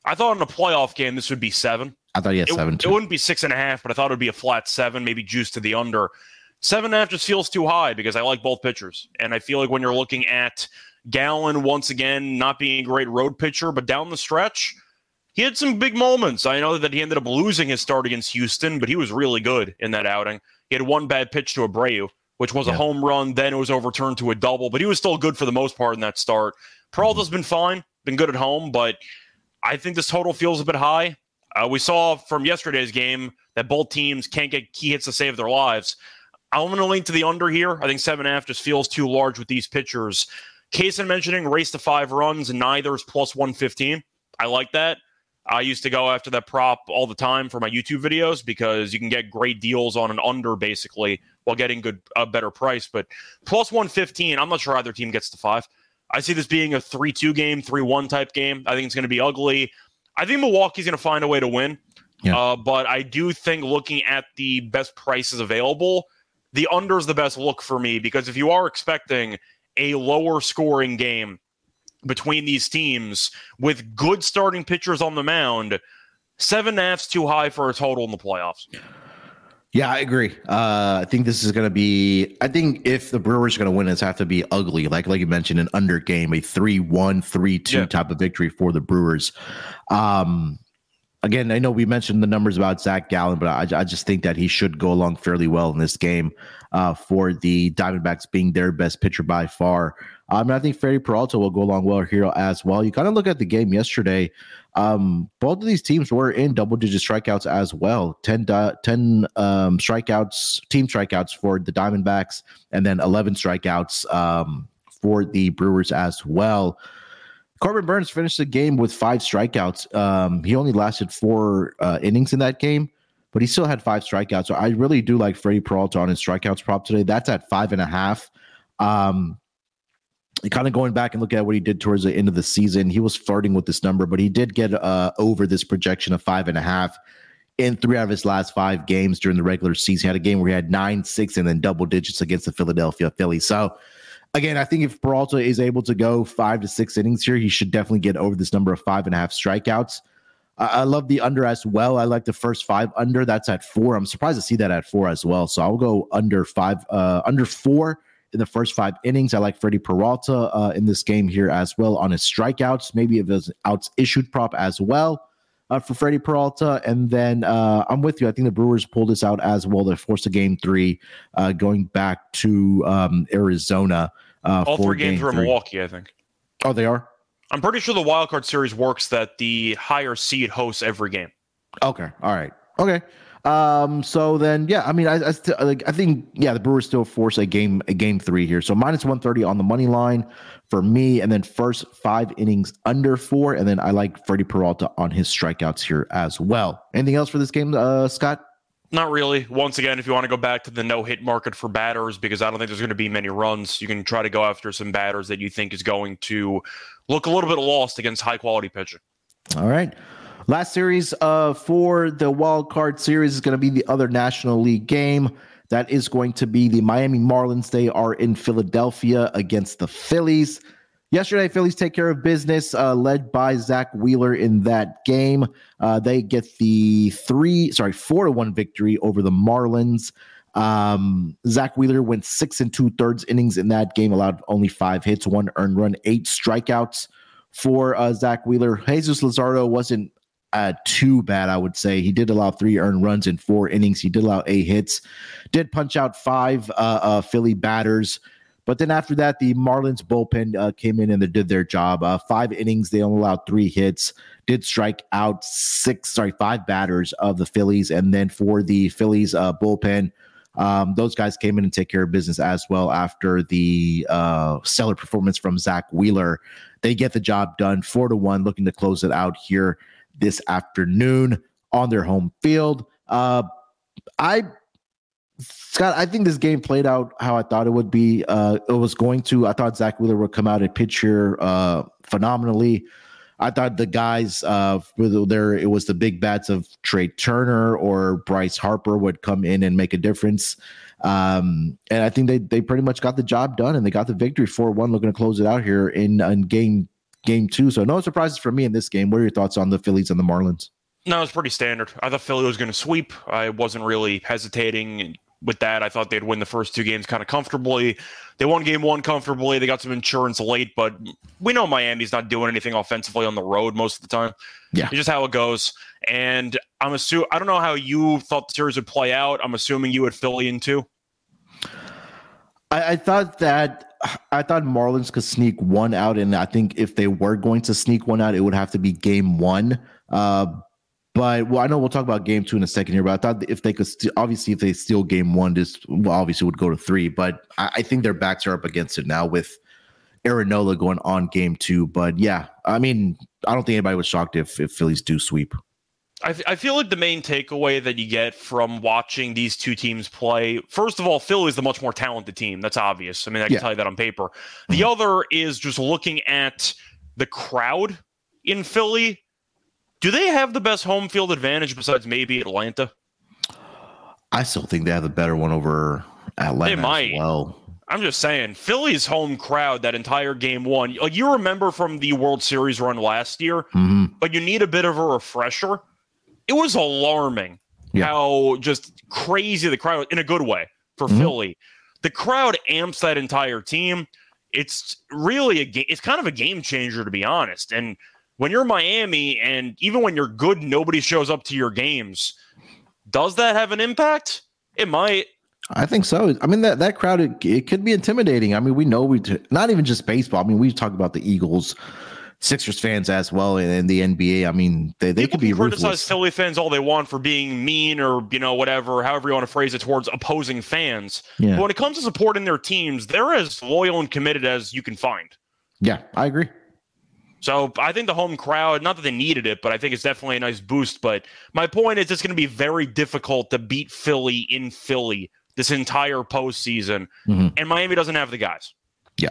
I thought in a playoff game this would be seven. I thought he had it, seven. Too. It wouldn't be six and a half, but I thought it would be a flat seven, maybe juice to the under. Seven and a half just feels too high because I like both pitchers, and I feel like when you're looking at Gallen, once again not being a great road pitcher, but down the stretch, he had some big moments. I know that he ended up losing his start against Houston, but he was really good in that outing. He had one bad pitch to Abreu, which was yeah. a home run. Then it was overturned to a double, but he was still good for the most part in that start. Peralta's mm-hmm. been fine been good at home, but I think this total feels a bit high. Uh, we saw from yesterday's game that both teams can't get key hits to save their lives. I'm going to lean to the under here. I think seven and a half just feels too large with these pitchers. Case in mentioning race to five runs, and is plus 115. I like that. I used to go after that prop all the time for my YouTube videos because you can get great deals on an under basically while getting good a better price. But plus 115, I'm not sure either team gets to five. I see this being a 3 2 game, 3 1 type game. I think it's going to be ugly. I think Milwaukee's going to find a way to win. Yeah. Uh, but I do think looking at the best prices available, the under is the best look for me because if you are expecting a lower scoring game between these teams with good starting pitchers on the mound, seven and a half's too high for a total in the playoffs. Yeah, I agree. Uh, I think this is going to be. I think if the Brewers are going to win, it's have to be ugly, like like you mentioned, an under game, a 3-1, 3-2 yeah. type of victory for the Brewers. Um, again, I know we mentioned the numbers about Zach Gallen, but I, I just think that he should go along fairly well in this game uh, for the Diamondbacks being their best pitcher by far. Um, I think Freddie Peralta will go along well here as well. You kind of look at the game yesterday. Um, both of these teams were in double digit strikeouts as well 10, 10 um, strikeouts, team strikeouts for the Diamondbacks, and then 11 strikeouts um, for the Brewers as well. Corbin Burnes finished the game with five strikeouts. Um, he only lasted four uh, innings in that game, but he still had five strikeouts. So I really do like Freddie Peralta on his strikeouts prop today. That's at five and a half. Um, kind of going back and look at what he did towards the end of the season, he was flirting with this number, but he did get uh, over this projection of five and a half in three out of his last five games during the regular season. He had a game where he had nine, six, and then double digits against the Philadelphia Phillies. So, again, I think if Peralta is able to go five to six innings here, he should definitely get over this number of five and a half strikeouts. I love the under as well. I like the first five under. That's at four. I'm surprised to see that at four as well. So I'll go under five, uh, under four in the first five innings. I like Freddie Peralta uh, in this game here as well on his strikeouts, maybe if his outs issued prop as well uh, for Freddie Peralta. And then uh, I'm with you. I think the Brewers pulled this out as well. They forced a game three uh, going back to um, Arizona. Uh, All three games were in Milwaukee, I think. Oh, they are? I'm pretty sure the wild card series works that the higher seed hosts every game. Okay. All right. Okay. Um, so then, yeah, I mean, I, I st- like, I think, yeah, the Brewers still force a game, a game three here. So minus 130 on the money line for me. And then first five innings under four. And then I like Freddie Peralta on his strikeouts here as well. Anything else for this game, uh, Scott? Not really. Once again, if you want to go back to the no hit market for batters, because I don't think there's going to be many runs, you can try to go after some batters that you think is going to look a little bit lost against high quality pitching. All right. Last series uh, for the wild card series is going to be the other National League game. That is going to be the Miami Marlins. They are in Philadelphia against the Phillies. Yesterday, Phillies take care of business, uh, led by Zack Wheeler in that game. Uh, they get the three, sorry, four to one victory over the Marlins. Um, Zack Wheeler went six and two thirds innings in that game, allowed only five hits, one earned run, eight strikeouts for uh, Zack Wheeler. Jesus Luzardo wasn't uh, too bad, I would say. He did allow three earned runs in four innings. He did allow eight hits, did punch out five uh, uh, Philly batters. But then after that, the Marlins bullpen uh, came in and they did their job. Uh, five innings, they only allowed three hits, did strike out six, sorry, five batters of the Phillies. And then for the Phillies uh, bullpen, um, those guys came in and take care of business as well after the uh, stellar performance from Zack Wheeler. They get the job done, four to one, looking to close it out here this afternoon on their home field. Uh, I Scott, I think this game played out how I thought it would be. Uh, it was going to. I thought Zack Wheeler would come out and pitch here uh, phenomenally. I thought the guys, uh, whether there it was the big bats of Trea Turner or Bryce Harper would come in and make a difference. Um, and I think they they pretty much got the job done and they got the victory four one. Looking to close it out here in, in game game two. So no surprises for me in this game. What are your thoughts on the Phillies and the Marlins? No, it's pretty standard. I thought Philly was going to sweep. I wasn't really hesitating with that. I thought they'd win the first two games kind of comfortably. They won game one comfortably. They got some insurance late, but we know Miami's not doing anything offensively on the road most of the time. Yeah. It's just how it goes. And I'm assuming, I don't know how you thought the series would play out. I'm assuming you had Philly in two. I, I thought that I thought Marlins could sneak one out, and I think if they were going to sneak one out, it would have to be game one. Uh, but well, I know we'll talk about game two in a second here. But I thought if they could, st- obviously, if they steal game one, this well, obviously would go to three. But I, I think their backs are up against it now with Aaron Nola going on game two. But yeah, I mean, I don't think anybody was shocked if if Phillies do sweep. I, I feel like the main takeaway that you get from watching these two teams play, first of all, Philly is the much more talented team. That's obvious. I mean, I can Yeah. tell you that on paper. The other is just looking at the crowd in Philly. Do they have the best home field advantage besides maybe Atlanta? I still think they have the better one over Atlanta They might. as well. I'm just saying, Philly's home crowd that entire game one. Like you remember from the World Series run last year, Mhm. but you need a bit of a refresher. It was alarming Yeah. how just crazy the crowd in a good way for Mhm. Philly. The crowd amps that entire team. It's really a game. It's kind of a game changer to be honest. And when you're Miami, and even when you're good, nobody shows up to your games. Does that have an impact? It might. I think so. I mean that that crowd it, it could be intimidating. I mean, we know we not even just baseball. I mean, we talk about the Eagles, Sixers fans as well, and, the NBA. I mean, they, they People could be can criticize ruthless. Philly fans all they want for being mean or you know whatever, however you want to phrase it towards opposing fans. Yeah, But when it comes to supporting their teams, they're as loyal and committed as you can find. yeah, I agree. So I think the home crowd, not that they needed it, but I think it's definitely a nice boost. But my point is, it's going to be very difficult to beat Philly in Philly this entire postseason, Mhm. and Miami doesn't have the guys. Yeah.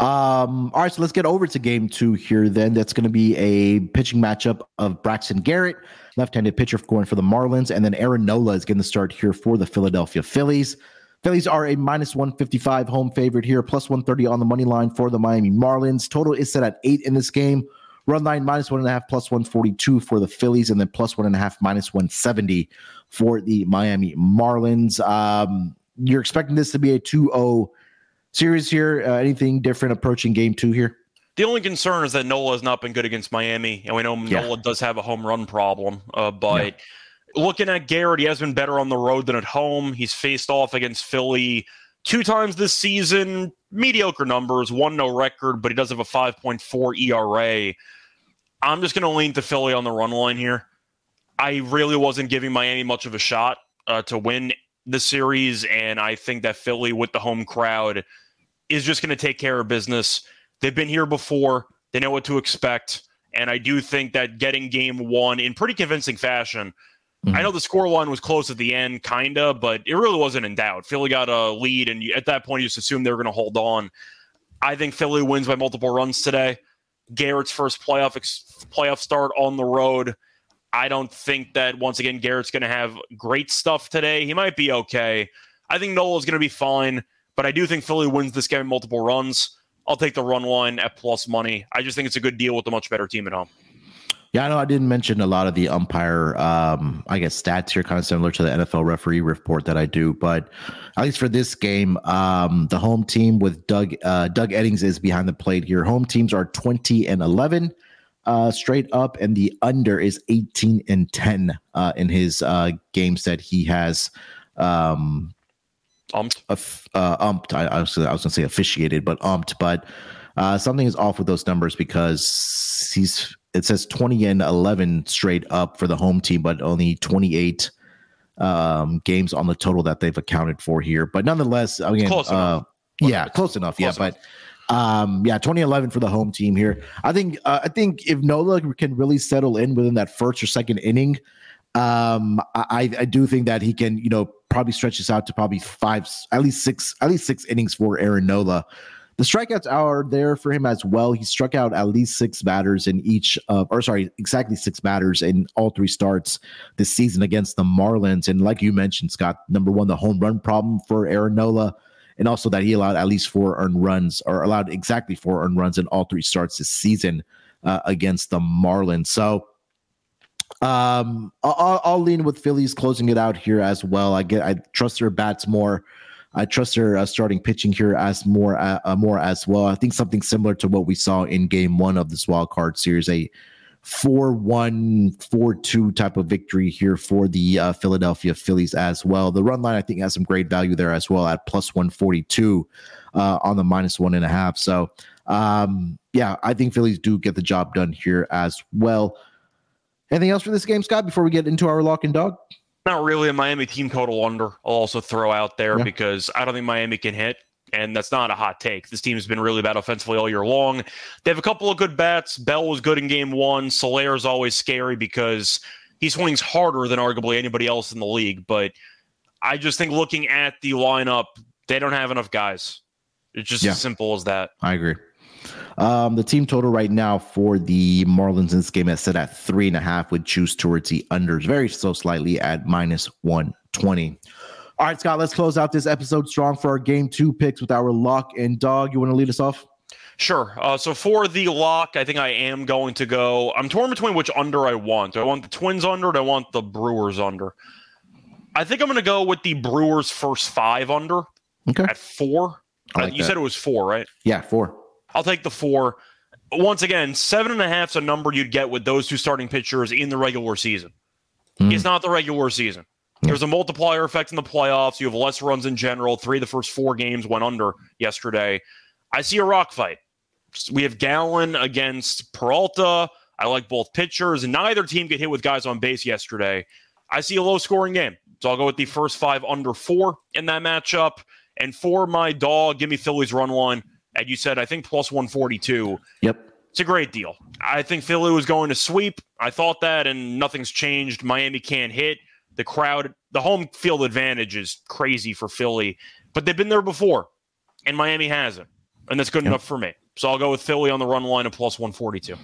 Um, all right, so let's get over to game two here. Then that's going to be a pitching matchup of Braxton Garrett, left-handed pitcher going for the Marlins, and then Aaron Nola is going to start here for the Philadelphia Phillies. Phillies are a minus 155 home favorite here, plus 130 on the money line for the Miami Marlins. Total is set at eight in this game. Run line minus one and a half, plus 142 for the Phillies, and then plus one and a half, minus 170 for the Miami Marlins. Um, you're expecting this to be a 2 0 series here. Uh, anything different approaching game two here? The only concern is that Nola has not been good against Miami, and we know Yeah. Nola does have a home run problem. Uh, but looking at Garrett, he has been better on the road than at home. He's faced off against Philly two times this season, mediocre numbers, one no record, but he does have a 5.4 ERA. I'm just going to lean to Philly on the run line here. I really wasn't giving Miami much of a shot uh, to win the series, and I think that Philly with the home crowd is just going to take care of business. They've been here before; they know what to expect, and I do think that getting Game One in pretty convincing fashion. Mm-hmm. I know the score line was close at the end, kinda, but it really wasn't in doubt. Philly got a lead, and at that point, you just assumed they were going to hold on. I think Philly wins by multiple runs today. Garrett's first playoff ex- playoff start on the road. I don't think that once again Garrett's going to have great stuff today. He might be okay. I think Nola is going to be fine, but I do think Philly wins this game in multiple runs. I'll take the run line at plus money. I just think it's a good deal with a much better team at home. Yeah, I know I didn't mention a lot of the umpire, um, I guess, stats here, kind of similar to the NFL referee report that I do. But at least for this game, um, the home team with Doug uh, Doug Eddings is behind the plate here. Home teams are 20 and 11 uh, straight up, and the under is 18 and 10 uh, in his uh, games that he has um, umped. Uh, umped. I, I was, I was going to say officiated, but umped. But uh, something is off with those numbers because he's it says 20 and 11 straight up for the home team, but only 28 um, games on the total that they've accounted for here. But nonetheless, again, close uh, yeah, close enough. Close yeah, enough. but um, yeah, 2011 for the home team here. I think uh, I think if Nola can really settle in within that first or second inning, um, I, I do think that he can, you know, probably stretches out to probably five, at least six, at least six innings for Aaron Nola. The strikeouts are there for him as well. He struck out at least six batters in each of, or sorry, exactly six batters in all three starts this season against the Marlins. And like you mentioned, Scott, number one, the home run problem for Aaron Nola, and also that he allowed at least four earned runs, or allowed exactly four earned runs in all three starts this season uh, against the Marlins. So, um, I'll, I'll, lean with Phillies closing it out here as well. I get, I trust their bats more. I trust their uh, starting pitching here as more uh, uh, more as well. I think something similar to what we saw in Game One of this wild card series, a 4-1, 4-2 type of victory here for the uh, Philadelphia Phillies as well. The run line I think has some great value there as well at plus 142 uh, on the minus one and a half. So um, yeah, I think Phillies do get the job done here as well. Anything else for this game, Scott? Before we get into our lock and dog. Not really a Miami team total under. I'll also throw out there yeah. because I don't think Miami can hit. And that's not a hot take. This team's been really bad offensively all year long. They have a couple of good bats. Bell was good in game one. Soler is always scary because he swings harder than arguably anybody else in the league. But I just think looking at the lineup, they don't have enough guys. It's just yeah. as simple as that. I agree. Um, the team total right now for the Marlins in this game is set at three and a half with juice towards the unders, very so slightly at minus 120. All right, Scott, let's close out this episode strong for our game two picks with our lock and dog. You want to lead us off? Sure. Uh, so for the lock, I think I am going to go. I'm torn between which under I want. Do I want the Twins under? do I want the Brewers under? I think I'm going to go with the Brewers first five under okay. at four. Like uh, you that. said it was four, right? Yeah, four. I'll take the four. Once again, seven and a half is a number you'd get with those two starting pitchers in the regular season. Mm. It's not the regular season. There's a multiplier effect in the playoffs. You have less runs in general. Three of the first four games went under yesterday. I see a rock fight. We have Gallen against Peralta. I like both pitchers, neither team get hit with guys on base yesterday. I see a low scoring game. So I'll go with the first five under four in that matchup. And for my dog, give me Phillies run line and you said I think plus 142. Yep. It's a great deal. I think Philly was going to sweep. I thought that, and nothing's changed. Miami can't hit. The crowd, the home field advantage is crazy for Philly, but they've been there before, and Miami hasn't. And that's good yep. enough for me. So I'll go with Philly on the run line of plus 142.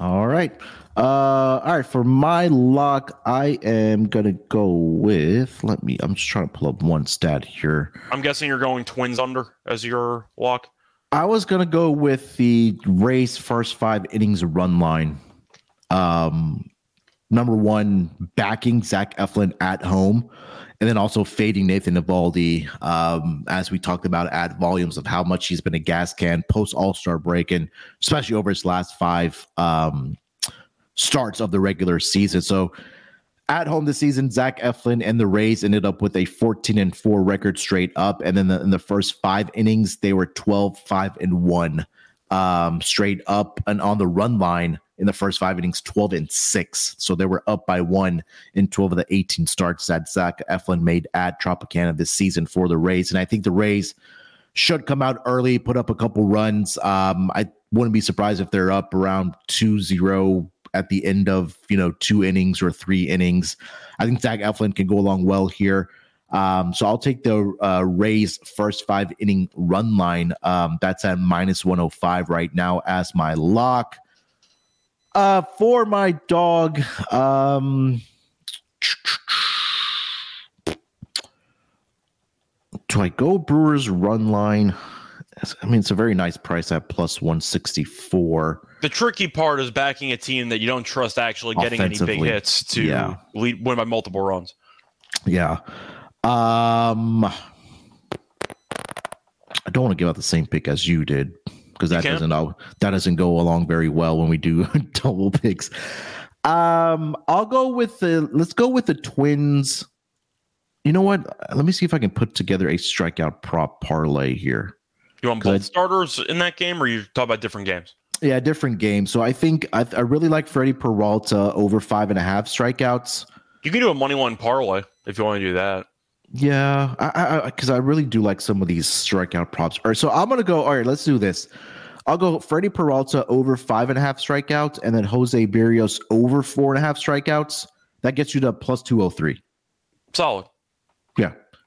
All right. Uh, all right. For my lock, I am going to go with, let me, I'm just trying to pull up one stat here. I'm guessing you're going twins under as your lock. I was gonna go with the Rays first five innings run line. Um, number one, backing Zach Eflin at home, and then also fading Nathan Eovaldi. Um, as we talked about at volumes of how much he's been a gas can post All Star break, and especially over his last five um, starts of the regular season. So at home this season, Zach Eflin and the Rays ended up with a 14 and 4 record straight up. And then the, in the first five innings, they were 12, 5 and 1 um, straight up. And on the run line, in the first five innings, 12 and six. So they were up by one in 12 of the 18 starts that Zach Eflin made at Tropicana this season for the Rays. And I think the Rays should come out early, put up a couple runs. Um, I wouldn't be surprised if they're up around 2 0 at the end of, you know, two innings or three innings. I think Zach Eflin can go along well here. Um, so I'll take the uh, Rays first five inning run line. Um, that's at minus 105 right now as my lock. Uh, for my dog, um, do I go Brewers run line? I mean, it's a very nice price at plus 164. The tricky part is backing a team that you don't trust actually getting any big hits to yeah. lead, win by multiple runs. Yeah. Um, I don't want to give out the same pick as you did because that doesn't that doesn't go along very well when we do double picks. Um, I'll go with the let's go with the Twins. You know what? Let me see if I can put together a strikeout prop parlay here. You want both starters in that game, or you talk about different games? Yeah, different games. So I think I, I really like Freddie Peralta over five and a half strikeouts. You can do a money one parlay if you want to do that. Yeah, I because I, I, I, really do like some of these strikeout props. All right, so I'm gonna go. All right, let's do this. I'll go Freddie Peralta over five and a half strikeouts, and then Jose Berrios over four and a half strikeouts. That gets you to plus two hundred oh three. Solid.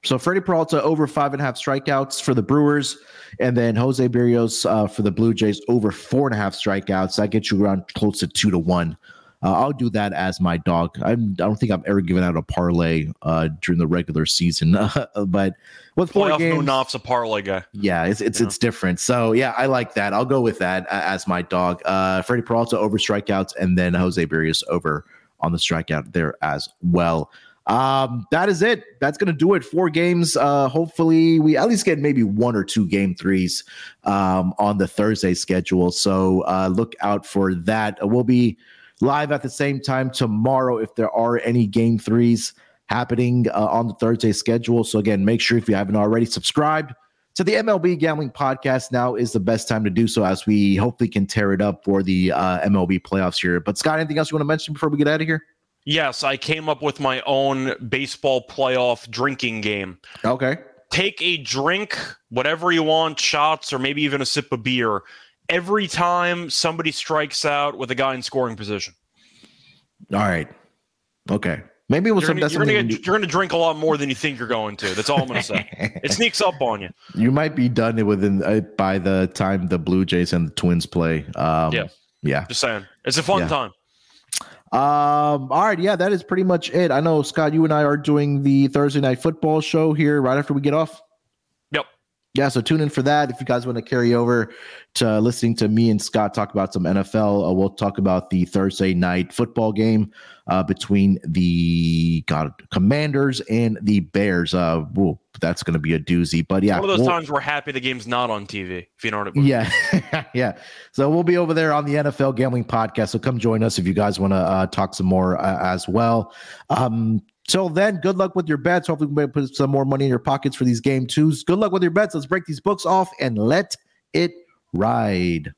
So Freddie Peralta over five and a half strikeouts for the Brewers, and then Jose Berrios uh, for the Blue Jays over four and a half strikeouts. That gets you around close to two to one. Uh, I'll do that as my dog. I'm, I do not think I've ever given out a parlay uh, during the regular season, but with four Playoff games, Munaf's a parlay guy. Yeah, it's it's, yeah. it's different. So yeah, I like that. I'll go with that as my dog. Uh, Freddie Peralta over strikeouts, and then Jose Berrios over on the strikeout there as well. Um, that is it. That's gonna do it. Four games. Uh, hopefully, we at least get maybe one or two game threes um, on the Thursday schedule. So uh, look out for that. We'll be live at the same time tomorrow if there are any game threes happening uh, on the Thursday schedule. So again, make sure if you haven't already subscribed to the MLB Gambling Podcast, now is the best time to do so as we hopefully can tear it up for the uh, MLB playoffs here. But Scott, anything else you want to mention before we get out of here? Yes, I came up with my own baseball playoff drinking game. Okay. Take a drink, whatever you want, shots, or maybe even a sip of beer, every time somebody strikes out with a guy in scoring position. All right. Okay. Maybe we'll you're gonna, you're, gonna get, you're gonna drink a lot more than you think you're going to. That's all I'm gonna say. it sneaks up on you. You might be done within uh, by the time the Blue Jays and the Twins play. Um, yeah, yeah. Just saying, it's a fun yeah. time. Um, all right, yeah, that is pretty much it. I know Scott, you and I are doing the Thursday night football show here right after we get off yeah, so tune in for that. If you guys want to carry over to listening to me and Scott talk about some NFL, uh, we'll talk about the Thursday night football game uh, between the God Commanders and the Bears. Uh, whoa, that's going to be a doozy. But yeah, one of those we'll, times we're happy the game's not on TV. If you know what I mean. Yeah, yeah. So we'll be over there on the NFL Gambling Podcast. So come join us if you guys want to uh, talk some more uh, as well. Um, Till then, good luck with your bets. Hopefully, we can put some more money in your pockets for these game twos. Good luck with your bets. Let's break these books off and let it ride.